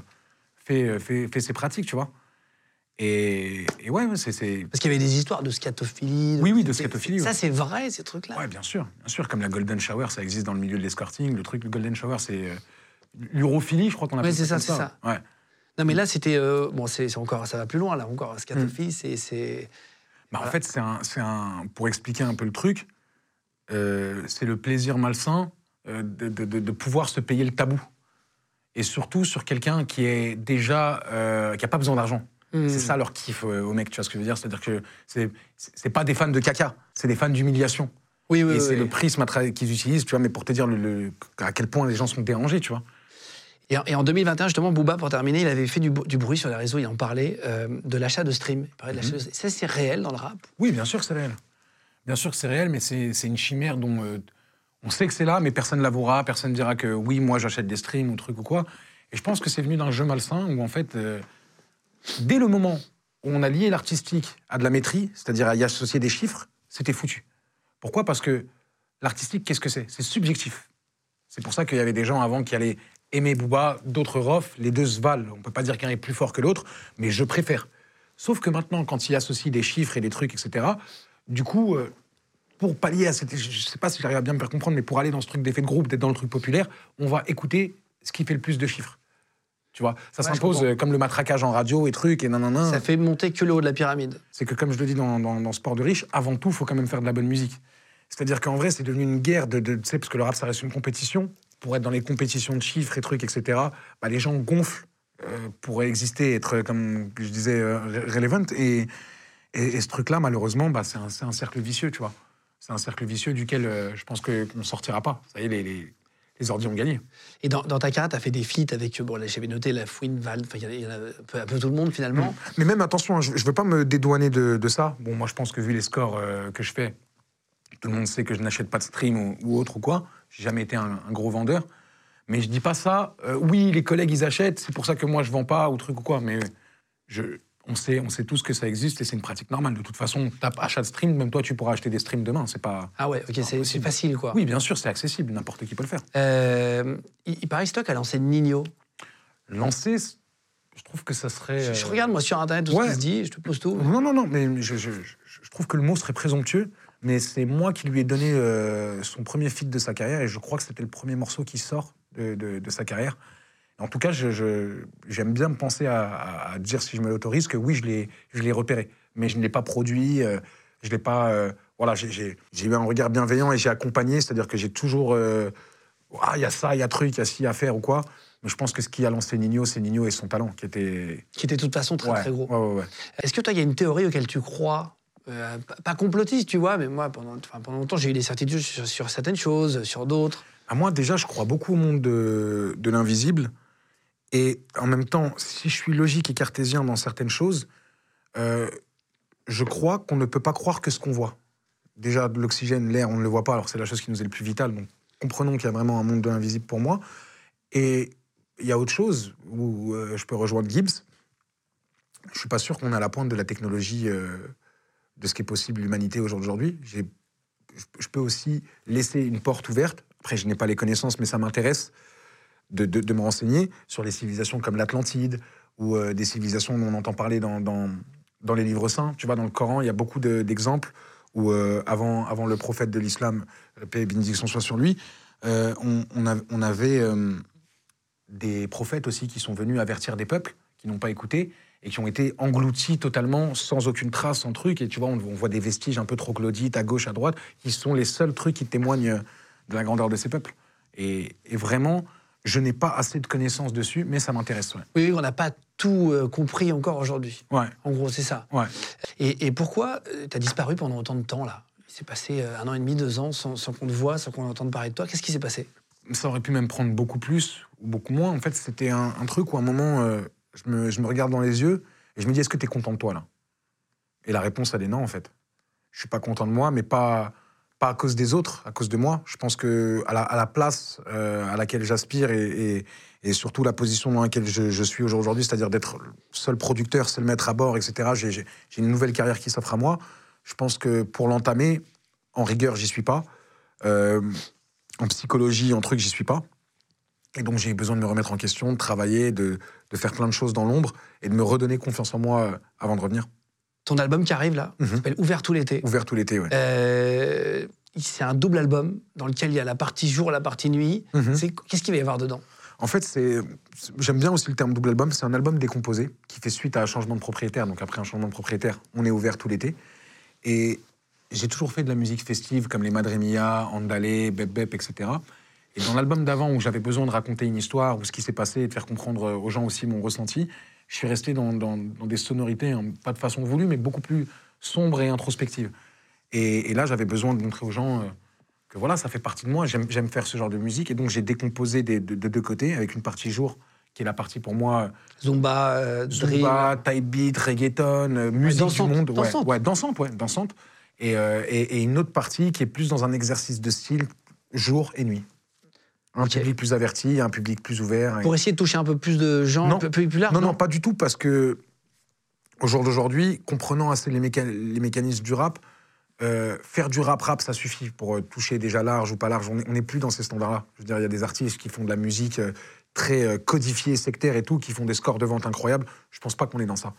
fait, euh, fait, fait ces pratiques, tu vois. Et, et ouais, c'est... Parce qu'il y avait des histoires de scatophilie. Oui, oui, de scatophilie, Ça, c'est vrai, ces trucs-là. Ouais, bien sûr, bien sûr, comme la golden shower, ça existe dans le milieu de l'escorting. Le truc, le golden shower, c'est euh, l'urophilie, je crois qu'on appelle Ouais, c'est ça, c'est ça. Ouais. Non, mais là, c'était. euh, bon, c'est encore, ça va plus loin, là, encore. Scatophilie, Mm. c'est-. Bah, En fait, c'est un. Pour expliquer un peu le truc, euh, c'est le plaisir malsain de- de pouvoir se payer le tabou. Et surtout sur quelqu'un qui est déjà. euh, qui n'a pas besoin d'argent. Mm. C'est ça leur kiff euh, aux mecs, tu vois ce que je veux dire? C'est-à-dire que c'est c'est pas des fans de caca, c'est des fans d'humiliation. Oui, oui, Et oui, c'est le prisme qu'ils utilisent, tu vois, mais pour te dire le, le- à quel point les gens sont dérangés, tu vois. Et, en- et en 2021, justement, Booba, pour terminer, il avait fait du, du bruit sur les réseaux, il en parlait, euh, de l'achat de stream. Il parlait de l'achat de- Ça, c'est réel dans le rap? Oui, bien sûr que c'est réel. Bien sûr que c'est réel, mais c'est c'est une chimère dont euh, on sait que c'est là, mais personne ne l'avouera, personne ne dira que oui, moi j'achète des streams ou truc ou quoi. Et je pense que c'est venu d'un jeu malsain où en fait, euh, dès le moment où on a lié l'artistique à de la maîtrise, c'est-à-dire à y associer des chiffres, c'était foutu. Pourquoi? Parce que l'artistique, qu'est-ce que c'est? C'est subjectif. C'est pour ça qu'il y avait des gens avant qui allaient aimer Booba, d'autres Rof, les deux se valent. On ne peut pas dire qu'un est plus fort que l'autre, mais je préfère. Sauf que maintenant, quand il associe des chiffres et des trucs, etc., du coup, euh, pour pallier à cette. Je ne sais pas si j'arrive à bien me faire comprendre, mais pour aller dans ce truc d'effet de groupe, d'être dans le truc populaire, on va écouter ce qui fait le plus de chiffres. Tu vois, ça s'impose euh, comme le matraquage en radio et trucs et nanana. Ça fait monter que le haut de la pyramide. C'est que, comme je le dis dans, dans, dans Sport de riche, avant tout, il faut quand même faire de la bonne musique. C'est-à-dire qu'en vrai, c'est devenu une guerre de. de tu sais, parce que le rap, ça reste une compétition. Pour être dans les compétitions de chiffres et trucs, etc., bah, les gens gonflent euh, pour exister, être, comme je disais, euh, re- relevant. Et, et, et ce truc-là, malheureusement, bah, c'est un, c'est un cercle vicieux, tu vois. C'est un cercle vicieux duquel euh, je pense que- qu'on ne sortira pas. Ça y est, les, les, les ordi ont gagné. Et dans, dans ta carrière, tu as fait des feats avec, bon, là, j'avais noté la Fouine, Val, enfin, il y en a- il y en a un peu, un peu tout le monde finalement. Mais même, attention, hein, je ne veux pas me dédouaner de, de ça. Bon, moi, je pense que vu les scores euh, que je fais, tout le monde sait que je n'achète pas de stream ou, ou autre ou quoi. J'ai jamais été un, un gros vendeur. Mais je dis pas ça. euh, oui, les collègues, ils achètent, c'est pour ça que moi, je vends pas ou truc ou quoi. Mais je, on, sait, on sait tous que ça existe et c'est une pratique normale. De toute façon, tape achat de stream, même toi, tu pourras acheter des streams demain. C'est pas. Ah ouais, ok, c'est- facile quoi. Oui, bien sûr, c'est accessible. N'importe qui peut le faire. Euh, il, il paraît que Stock a lancé Nino. Lancer, je trouve que ça serait. Je, je euh, regarde moi sur internet tout ce ouais. qui se dit, je te pose tout. Non, non, non, mais je, je- je- je trouve que le mot serait présomptueux, mais c'est moi qui lui ai donné euh, son premier feat de sa carrière, et je crois que c'était le premier morceau qui sort de, de- de sa carrière. En tout cas, j'aime bien me penser à, dire, si je me l'autorise, que oui, je l'ai repéré, mais je ne l'ai pas produit, euh, je l'ai pas... euh, voilà, j'ai- eu un regard bienveillant et j'ai accompagné, c'est-à-dire que j'ai toujours... euh, ah, il y a ça, il y a truc, il y a ci à faire ou quoi. Mais je pense que ce qui a lancé Nino, c'est Nino et son talent, qui était... Qui était de toute façon très ouais, très gros. ouais, ouais, ouais. Est-ce que toi, il y a une théorie auquel tu crois euh, pas- Pas complotiste, tu vois, mais moi, pendant, enfin, pendant longtemps, j'ai eu des certitudes sur, sur certaines choses, sur d'autres? À moi, déjà, je crois beaucoup au monde de, de l'invisible. Et en même temps, si je suis logique et cartésien dans certaines choses, euh, je crois qu'on ne peut pas croire que ce qu'on voit. Déjà, l'oxygène, l'air, on ne le voit pas, alors c'est la chose qui nous est le plus vitale. Donc, comprenons qu'il y a vraiment un monde de l'invisible pour moi. Et il y a autre chose où euh, je peux rejoindre Gibbs. Je suis pas sûr qu'on à la pointe de la technologie euh, de ce qui est possible l'humanité aujourd'hui. Je peux aussi laisser une porte ouverte. Après, je n'ai pas les connaissances, mais ça m'intéresse de, de- me renseigner sur les civilisations comme l'Atlantide ou euh, des civilisations dont on entend parler dans, dans, les livres saints. Tu vois, dans le Coran, il y a beaucoup de- d'exemples où, euh, avant, avant le prophète de l'islam, paix et bénédiction soit sur lui, euh, on, on avait des prophètes aussi qui sont venus avertir des peuples qui n'ont pas écouté et qui ont été engloutis totalement sans aucune trace, sans truc. Et tu vois, on, on voit des vestiges un peu troglodytes à gauche, à droite, qui sont les seuls trucs qui témoignent de la grandeur de ces peuples. Et, et vraiment, je n'ai pas assez de connaissances dessus, mais ça m'intéresse. Ouais. Oui, on n'a pas tout euh, compris encore aujourd'hui. ouais. En gros, c'est ça. ouais. Et, et pourquoi tu as disparu pendant autant de temps, là? Il s'est passé euh, un an et demi, deux ans sans, sans qu'on te voit, sans qu'on entende parler de toi. Qu'est-ce qui s'est passé? Ça aurait pu même prendre beaucoup plus ou beaucoup moins. En fait, c'était un, un truc où à un moment, euh, je, me, je me regarde dans les yeux et je me dis, est-ce que tu es content de toi là? Et la réponse, elle est non, en fait. Je suis pas content de moi, mais pas, pas à cause des autres, à cause de moi. Je pense que à la, place euh, à laquelle j'aspire et, surtout la position dans laquelle je, suis aujourd'hui, c'est-à-dire d'être seul producteur, seul maître à bord, etc., j'ai- une nouvelle carrière qui s'offre à moi. Je pense que pour l'entamer, en rigueur, j'y suis pas. Euh, en psychologie, en truc, j'y suis pas. Et donc, j'ai besoin de me remettre en question, de travailler, de, faire plein de choses dans l'ombre et de me redonner confiance en moi avant de revenir. Ton album qui arrive, là, Mhm. s'appelle Ouvert tout l'été. Ouvert tout l'été, ouais. Euh, c'est un double album dans lequel il y a la partie jour la partie nuit. C'est- Qu'est-ce qu'il va y avoir dedans? En fait, c'est, j'aime bien aussi le terme double album. C'est un album décomposé qui fait suite à un changement de propriétaire. Donc après un changement de propriétaire, on est ouvert tout l'été. Et j'ai toujours fait de la musique festive comme les Madre Mia, Andale, Bep Bep, etc. Et dans l'album d'avant où j'avais besoin de raconter une histoire ou ce qui s'est passé et de faire comprendre aux gens aussi mon ressenti, je suis resté dans, dans- dans des sonorités, hein, pas de façon voulue, mais beaucoup plus sombres et introspectives. Et, et là, j'avais besoin de montrer aux gens euh, que voilà, ça fait partie de moi. J'aime faire ce genre de musique. Et donc, j'ai décomposé des- de, de deux côtés, avec une partie jour, qui est la partie pour moi Zumba, euh. Zumba, type beat, reggaeton, euh, musique dansante, du monde. Dansante. ouais, dansante, ouais, dansante. Et, euh, et, et une autre partie qui est plus dans un exercice de style jour et nuit. Un public plus averti, un public plus ouvert. et- Pour essayer de toucher un peu plus de gens, Non. un peu plus, large non, non, pas du tout, parce que au jour d'aujourd'hui, comprenant assez les, méca- les mécanismes du rap, euh, faire du rap-rap, ça suffit pour euh, toucher déjà large ou pas large. On n'est plus dans ces standards-là. Je veux dire, il y a des artistes qui font de la musique euh, très codifiée, sectaire et tout, qui font des scores de vente incroyables. Je pense pas qu'on est dans ça.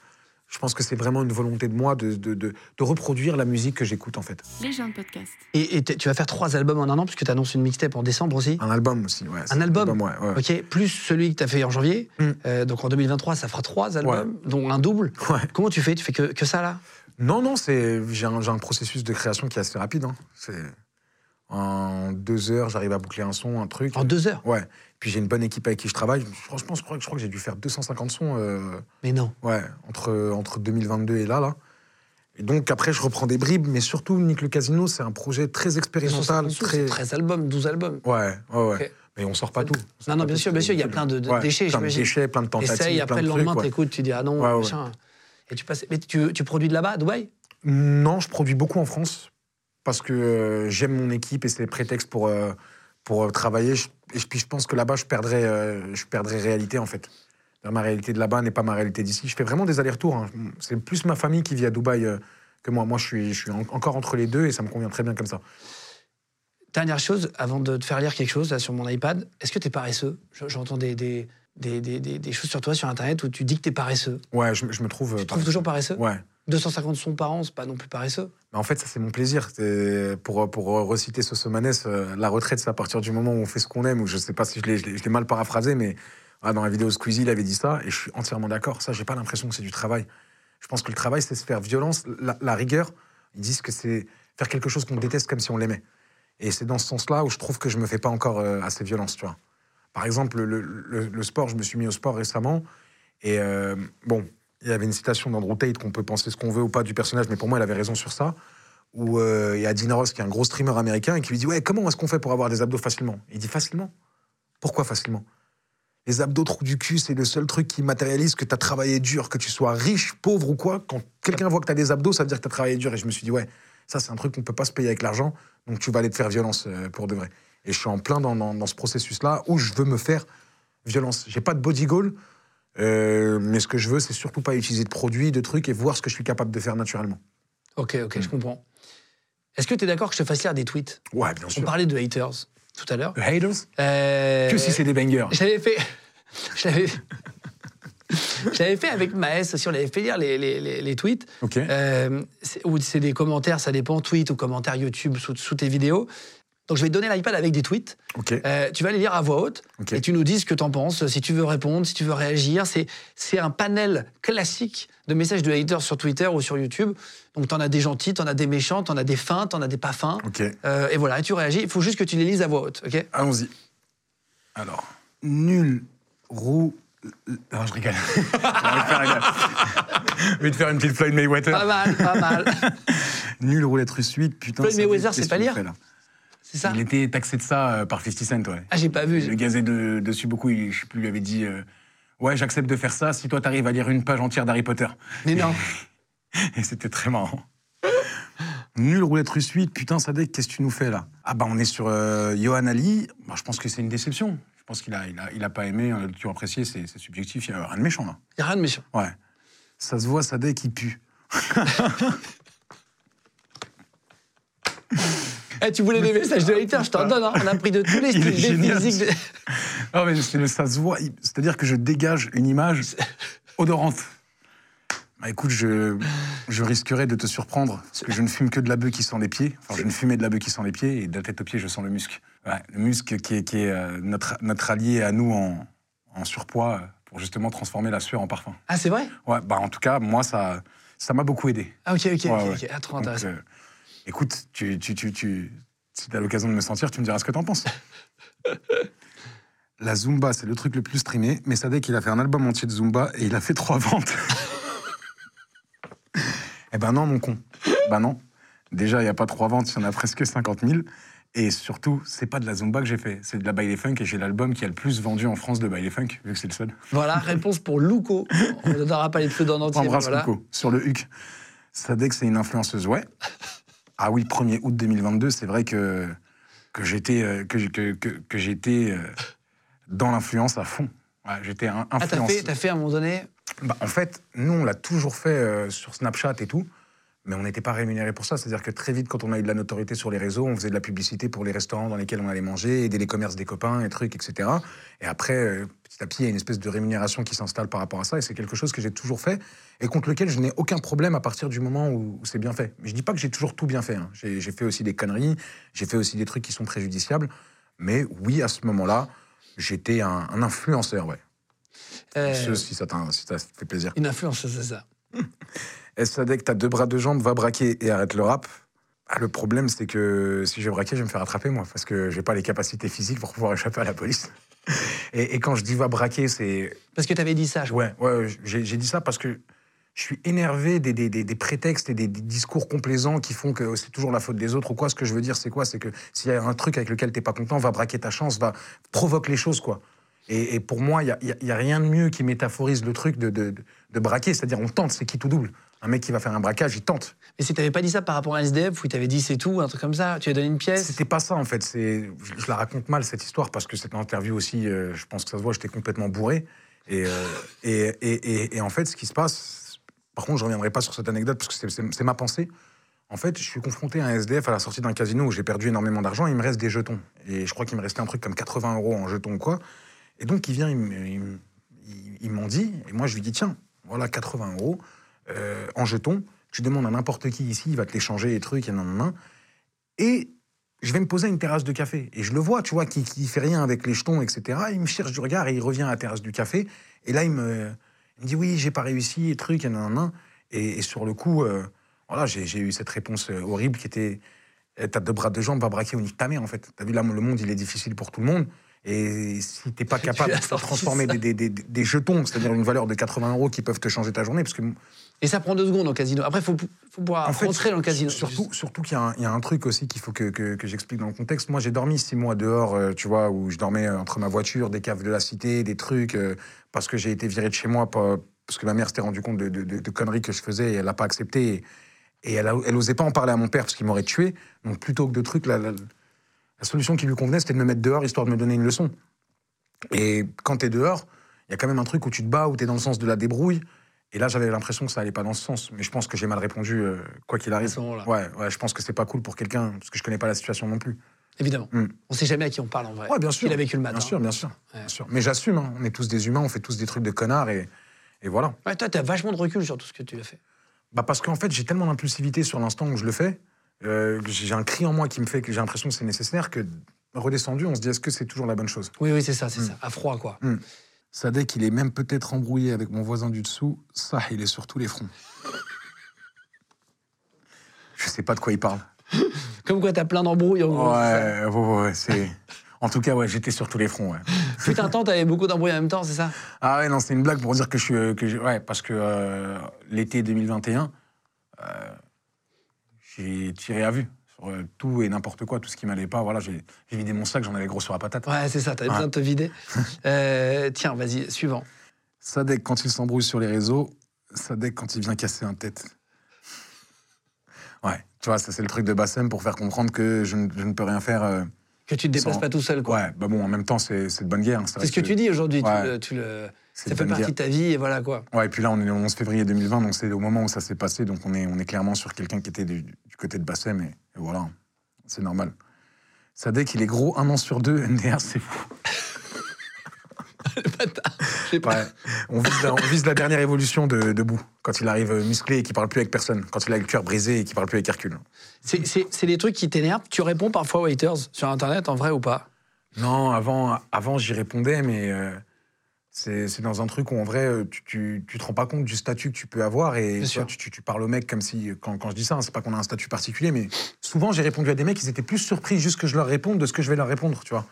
Je pense que c'est vraiment une volonté de moi de, de, de- de reproduire la musique que j'écoute, en fait. Les gens de podcast. Et, tu vas faire trois albums en un an, puisque tu annonces une mixtape en décembre aussi. Un album aussi, ouais. Un album ouais, ouais. Ok, plus celui que tu as fait en janvier. Mm. Euh, donc en 2023, ça fera trois albums, dont un double. Ouais. Comment tu fais? Tu fais que, que ça là? Non, non, c'est j'ai un, j'ai un processus de création qui est assez rapide. hein. C'est en deux heures, j'arrive à boucler un son, un truc. En deux heures Ouais. Puis j'ai une bonne équipe avec qui je travaille. Franchement, je crois que je crois que j'ai dû faire 250 sons. euh, Mais non. ouais, entre entre 2022 et là, là. Et donc après, je reprends des bribes, mais surtout, Nick le Casino, c'est un projet très expérimental, 250 sous, très. c'est 13 albums, 12 albums. Ouais, ouais, ouais. Ok. Mais on sort pas tout. Sort Non, non, bien sûr, bien sûr, il y a plein de, de Ouais, déchets, plein de déchets, plein de tentatives, Essaye, plein après de le lendemain, t'écoutes, tu dis ah non, Ouais, ouais. machin. Et tu passes. Mais tu, tu produis de là-bas, à Dubaï? Non, je produis beaucoup en France parce que euh, j'aime mon équipe et c'est prétexte pour, euh, pour euh, travailler. Et puis je pense que là-bas, je perdrais, je perdrais réalité en fait. Ma réalité de là-bas n'est pas ma réalité d'ici. Je fais vraiment des allers-retours. hein. C'est plus ma famille qui vit à Dubaï que moi. Moi, je suis, je suis en- encore entre les deux et ça me convient très bien comme ça. Dernière chose, avant de te faire lire quelque chose là, sur mon iPad, est-ce que t'es paresseux? Je- J'entends des, des, des, des- choses sur toi sur Internet où tu dis que t'es paresseux. Ouais, je, me- je me trouve. euh, Tu te trouves paresseux. toujours paresseux Ouais. 250 sons par an, c'est pas non plus paresseux. Mais en fait, ça, c'est mon plaisir. Pour, pour reciter Sosomanes, euh, la retraite, c'est à partir du moment où on fait ce qu'on aime, ou je sais pas si l'ai- je l'ai mal paraphrasé, mais ah, dans la vidéo Squeezie, il avait dit ça, et je suis entièrement d'accord. Ça, j'ai pas l'impression que c'est du travail. Je pense que le travail, c'est se faire violence. La, la rigueur, ils disent que c'est faire quelque chose qu'on déteste comme si on l'aimait. Et c'est dans ce sens-là où je trouve que je me fais pas encore euh, assez violence, tu vois. Par exemple, le, sport, je me suis mis au sport récemment, et euh, bon, il y avait une citation d'Andrew Tate qu'on peut penser ce qu'on veut ou pas du personnage, mais pour moi, elle avait raison sur ça. Où euh, il y a Dina Ross, qui est un gros streamer américain, et qui lui dit Ouais, comment est-ce qu'on fait pour avoir des abdos facilement? Il dit Facilement Pourquoi facilement? Les abdos trous du cul, c'est le seul truc qui matérialise que tu as travaillé dur, que tu sois riche, pauvre ou quoi. Quand quelqu'un voit que tu as des abdos, ça veut dire que tu as travaillé dur. Et je me suis dit Ouais, ça, c'est un truc qu'on peut pas se payer avec l'argent, donc tu vas aller te faire violence euh, pour de vrai. Et je suis en plein dans, dans- dans ce processus-là où je veux me faire violence. J'ai pas de body goal. Euh, mais ce que je veux, c'est surtout pas utiliser de produits, de trucs et voir ce que je suis capable de faire naturellement. Ok, ok, je comprends. Est-ce que tu es d'accord que je te fasse lire des tweets? Ouais, bien On sûr. parlait de haters tout à l'heure. Haters? Euh, Que si c'est des bangers. J'avais fait. Je l'avais. Je l'avais fait avec Maës aussi, on avait fait lire les, les- les- les tweets. Ok. Euh, ou c'est des commentaires, ça dépend, tweets ou commentaires YouTube sous, sous tes vidéos. Donc je vais te donner l'iPad avec des tweets. Ok. Euh, tu vas les lire à voix haute et tu nous dis ce que tu en penses, si tu veux répondre, si tu veux réagir. C'est, un panel classique de messages de haters sur Twitter ou sur YouTube. Donc tu en as des gentils, tu en as des méchants, tu en as des fins, tu en as des pas fins. Ok. Euh, et voilà, et tu réagis. Il faut juste que tu les lises à voix haute. Allons-y. Alors, nul roux. Non, je rigole. je vais te faire, une petite Floyd Mayweather. Pas mal, pas mal. Nul roulette russe 8, putain. Floyd Mayweather, c'est pas lire C'est ça Il était taxé de ça euh, par 50 Cent, ouais. Ah, j'ai pas vu. Le gazé de, dessus beaucoup, il, je sais plus, lui avait dit euh, Ouais, j'accepte de faire ça si toi t'arrives à lire une page entière d'Harry Potter. Mais non. Et c'était très marrant. Nul roulette russe 8, putain, Sadek, qu'est-ce que tu nous fais là? Ah bah on est sur euh, Johan Ali, Bah, je pense que c'est une déception. Je pense qu'il a, il a, il a pas aimé, euh, tu as apprécié, c'est subjectif, il y a rien de méchant là. Il n'y a rien de méchant. Ouais. Ça se voit, Sadek, il pue. Eh, tu voulais des messages de haters, je t'en donne. hein. On a pris de tous les styles, des physiques. de- Ah mais ça se voit, c'est-à-dire que je dégage une image odorante. Bah écoute, je, je risquerais de te surprendre, parce que je ne fume que de la bœuf qui sent les pieds. Enfin, je ne fumais de la bœuf qui sent les pieds, et de la tête aux pieds, je sens le musc. Ouais, le musc qui est, qui est euh, notre, notre allié à nous en, en surpoids, euh, pour justement transformer la sueur en parfum. Ah, c'est vrai? Ouais, bah en tout cas, moi, ça ça m'a beaucoup aidé. Ah, ok, ok, ok. Ouais. Ah, trop Donc, intéressant. euh, écoute, tu, tu, tu, tu, si tu as l'occasion de me sentir, tu me diras ce que t'en penses. La Zumba, c'est le truc le plus streamé, mais Sadek, il a fait un album entier de Zumba et il a fait trois ventes. eh ben non, mon con. Ben non. Déjà, il n'y a pas trois ventes, il y en a presque 50 000. Et surtout, c'est pas de la Zumba que j'ai fait, c'est de la Baile Funk et j'ai l'album qui a le plus vendu en France de Baile Funk, vu que c'est le seul. Voilà, réponse pour Luco. On ne donnera pas les pseudos en entier. mais Embrasse voilà. Luco, sur le HUC. Sadek, c'est une influenceuse, ouais. Ah oui, 1er août 2022, c'est vrai que, que j'étais euh, que, que, que, que j'étais euh, dans l'influence à fond. Ouais, j'étais un Ah, t'as influence. fait, t'as fait à un moment donné? Bah, en fait, nous, on l'a toujours fait euh, sur Snapchat et tout, mais on n'était pas rémunéré pour ça. C'est-à-dire que très vite, quand on a eu de la notoriété sur les réseaux, on faisait de la publicité pour les restaurants dans lesquels on allait manger, aider les commerces des copains et trucs, etc. Et après, euh, petit à petit, il y a une espèce de rémunération qui s'installe par rapport à ça, et c'est quelque chose que j'ai toujours fait, et contre lequel je n'ai aucun problème à partir du moment où, c'est bien fait. Mais je dis pas que j'ai toujours tout bien fait. hein. J'ai fait aussi des conneries, j'ai fait aussi des trucs qui sont préjudiciables, mais oui, à ce moment-là, j'étais un, un influenceur, ouais. Euh, si, ça si ça fait plaisir. Une influence, c'est ça. Sadek, t'as deux bras, deux jambes, va braquer et arrête le rap. Ah, le problème, c'est que si je braquer, je vais me faire attraper, moi, parce que j'ai pas les capacités physiques pour pouvoir échapper à la police. Et, et quand je dis va braquer, c'est. Parce que tu avais dit ça, je. Ouais, ouais, j'ai dit ça parce que je suis énervé des, des- des- des prétextes et des, des discours complaisants qui font que c'est toujours la faute des autres ou quoi. Ce que je veux dire, c'est quoi? C'est que s'il y a un truc avec lequel t'es pas content, va braquer ta chance, va provoque les choses, quoi. Et, et pour moi, il n'y a, y a- y a rien de mieux qui métaphorise le truc de, de, de- de braquer. C'est-à-dire, on tente, c'est qui tout double. Un mec qui va faire un braquage, il tente. Mais si t'avais pas dit ça par rapport à un SDF, où t'avais dit c'est tout, un truc comme ça, tu as donné une pièce. C'était pas ça, en fait. C'est, je, je la raconte mal, cette histoire, parce que cette interview aussi, euh, je pense que ça se voit, j'étais complètement bourré. Et, euh, et, et, et- et en fait, ce qui se passe, par contre, je reviendrai pas sur cette anecdote, parce que c'est- ma pensée. En fait, je suis confronté à un SDF à la sortie d'un casino où j'ai perdu énormément d'argent, il me reste des jetons. Et je crois qu'il me restait un truc comme 80 euros en jetons ou quoi. Et donc, il vient, il me- il me- il- il m'en dit, et moi, je lui dis, tiens, voilà 80 euros euh, en jetons, tu demandes à n'importe qui ici, il va te les changer, et trucs, et nan, nan. Et je vais me poser à une terrasse de café. Et je le vois, tu vois, qui, qui fait rien avec les jetons, etc. Il me cherche du regard et il revient à la terrasse du café. Et là, il me, il me dit oui, j'ai pas réussi, et truc, et nan. Et, et sur le coup, euh, voilà, j'ai eu cette réponse euh, horrible qui était eh, T'as deux bras, deux jambes, va braquer ou nique ta mère, en fait. T'as vu, là, le monde, il est difficile pour tout le monde. Et si t'es pas capable de transformer ça. des, des- des- des jetons, c'est-à-dire une valeur de 80 euros qui peuvent te changer ta journée, parce que Et ça prend deux secondes au casino. Après, il faut, faut pouvoir en fait, rentrer dans le casino. Surtout, surtout qu'il y, a un- il y a un truc aussi qu'il faut que, que- que j'explique dans le contexte. Moi, j'ai dormi six mois dehors, euh, tu vois, où je dormais entre ma voiture, des caves de la cité, des trucs, euh, parce que j'ai été viré de chez moi, pas- parce que ma mère s'était rendue compte de, de- de- de conneries que je faisais et elle n'a pas accepté. Et, et elle, a- elle osait pas en parler à mon père parce qu'il m'aurait tué. Donc, plutôt que de trucs, la, la- la solution qui lui convenait, c'était de me mettre dehors histoire de me donner une leçon. Et quand tu es dehors, il y a quand même un truc où tu te bats, où tu es dans le sens de la débrouille. Et là, j'avais l'impression que ça allait pas dans ce sens. Mais je pense que j'ai mal répondu, euh, quoi qu'il arrive. Ouais, ouais, je pense que c'est pas cool pour quelqu'un, parce que je connais pas la situation non plus. Évidemment. Mm. On sait jamais à qui on parle en vrai. Ouais, bien sûr. Il a vécu le matin. Bien sûr, bien sûr. Ouais. bien sûr. Mais j'assume, hein. on est tous des humains, on fait tous des trucs de connards, et, et voilà. Ouais, toi, t'as vachement de recul sur tout ce que tu as fait. Bah parce qu'en fait, j'ai tellement d'impulsivité sur l'instant où je le fais, euh, j'ai un cri en moi qui me fait que j'ai l'impression que c'est nécessaire, que redescendu, on se dit est-ce que c'est toujours la bonne chose? Oui, oui, c'est ça, c'est Mm. ça. À froid, quoi. Sadek, il est même peut-être embrouillé avec mon voisin du dessous. Ça, il est sur tous les fronts. Je sais pas de quoi il parle. Comme quoi, t'as plein d'embrouilles. en gros. Ouais, ouais, ouais, c'est. En tout cas, ouais, j'étais sur tous les fronts. Ouais. Fut un temps, t'avais beaucoup d'embrouilles en même temps, c'est ça? Ah ouais, non, c'est une blague pour dire que je suis. euh, Que ouais, parce que euh, l'été 2021, euh, j'ai tiré à vue euh, tout et n'importe quoi, tout ce qui m'allait pas. Voilà, j'ai vidé mon sac, j'en avais gros sur la patate. Ouais, c'est ça, t'avais Ouais. besoin de te vider. Euh, tiens, vas-y, suivant. Sadek, quand il s'embrouille sur les réseaux, Sadek, quand il vient casser un tête. Ouais, tu vois, ça c'est le truc de Bassem pour faire comprendre que je ne, je ne peux rien faire. euh, Que tu te déplaces Sans- pas tout seul, quoi. Ouais, bah bon, en même temps, c'est de bonne guerre. hein, C'est ce que tu dis aujourd'hui. tu Ouais. le- Tu le, c'est ça fait partie guerre. de ta vie et voilà quoi. Ouais, et puis là, on est le 11 février 2020, donc c'est au moment où ça s'est passé, donc on est, on est clairement sur quelqu'un qui était du, du côté de Bassem, et, et voilà, c'est normal. Sadek, il est gros un an sur deux, NDR, c'est fou. Je sais Ouais. On, vise la, on vise la dernière évolution de, de Bou, quand il arrive musclé et qu'il parle plus avec personne, quand il a le cœur brisé et qu'il parle plus avec Hercule. C'est- des trucs qui t'énervent. Tu réponds parfois aux haters sur Internet, en vrai ou pas? Non, avant, avant j'y répondais, mais euh, c'est dans un truc où en vrai, tu, tu, tu te rends pas compte du statut que tu peux avoir et tu, sûr. vois, tu, tu- tu parles au mec comme si, quand, quand je dis ça, hein, c'est pas qu'on a un statut particulier, mais souvent j'ai répondu à des mecs, ils étaient plus surpris juste que je leur réponde de ce que je vais leur répondre, tu vois.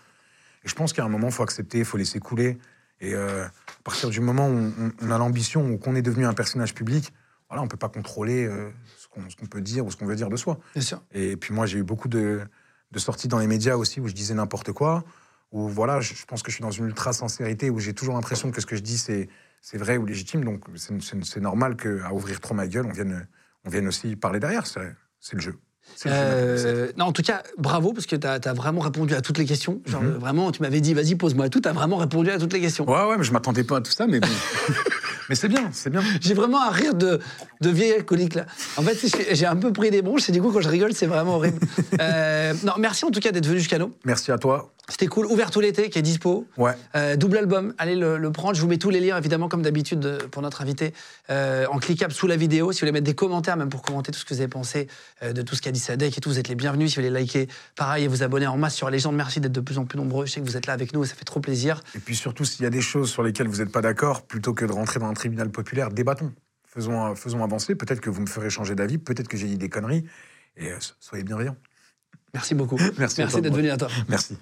Et je pense qu'à un moment, il faut accepter, il faut laisser couler. Et euh, à partir du moment où on, on a l'ambition ou qu'on est devenu un personnage public, voilà, on peut pas contrôler euh, ce qu'on peut dire ou ce qu'on veut dire de soi. Bien sûr. Et puis moi, j'ai eu beaucoup de, de sorties dans les médias aussi où je disais n'importe quoi. Où voilà, je, je pense que je suis dans une ultra sincérité où j'ai toujours l'impression que ce que je dis c'est vrai ou légitime. Donc c'est- normal qu'à ouvrir trop ma gueule, on vienne on vienne aussi parler derrière. C'est le jeu. Euh, non, en tout cas, bravo, parce que tu as, vraiment répondu à toutes les questions. Genre, Mhm. euh, vraiment, tu m'avais dit, vas-y, pose-moi tout. Tu as vraiment répondu à toutes les questions. Ouais, ouais, mais je m'attendais pas à tout ça, mais bon. Mais c'est bien, c'est bien. J'ai vraiment un rire de, de vieil alcoolique là. En fait, j'ai- un peu pris des bronches et du coup, quand je rigole, c'est vraiment horrible. Euh, non, merci en tout cas d'être venu jusqu'à nous. Merci à toi. C'était cool. Ouvert tout l'été, qui est dispo. Ouais. Euh, double album, allez le, le prendre. Je vous mets tous les liens, évidemment, comme d'habitude, euh, pour notre invité, euh, en cliquable sous la vidéo. Si vous voulez mettre des commentaires, même pour commenter tout ce que vous avez pensé euh, de tout ce qu'a dit Sadek et tout, vous êtes les bienvenus. Si vous voulez liker, pareil, et vous abonner en masse sur Légende, merci d'être de plus en plus nombreux. Je sais que vous êtes là avec nous et ça fait trop plaisir. Et puis surtout, s'il y a des choses sur lesquelles vous n'êtes pas d'accord, plutôt que de rentrer dans un tribunal populaire, débattons. Faisons, faisons avancer. Peut-être que vous me ferez changer d'avis, peut-être que j'ai dit des conneries. Et euh, soyez bienveillants. Merci beaucoup. Merci merci d'être venu à toi. Merci.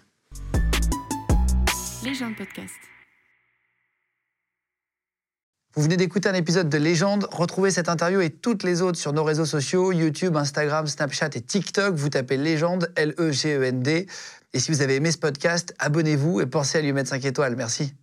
Légende podcast. Vous venez d'écouter un épisode de Légende. Retrouvez cette interview et toutes les autres sur nos réseaux sociaux, YouTube, Instagram, Snapchat et TikTok. Vous tapez Légende, L-E-G-E-N-D. Et si vous avez aimé ce podcast, abonnez-vous et pensez à lui mettre 5 étoiles. Merci.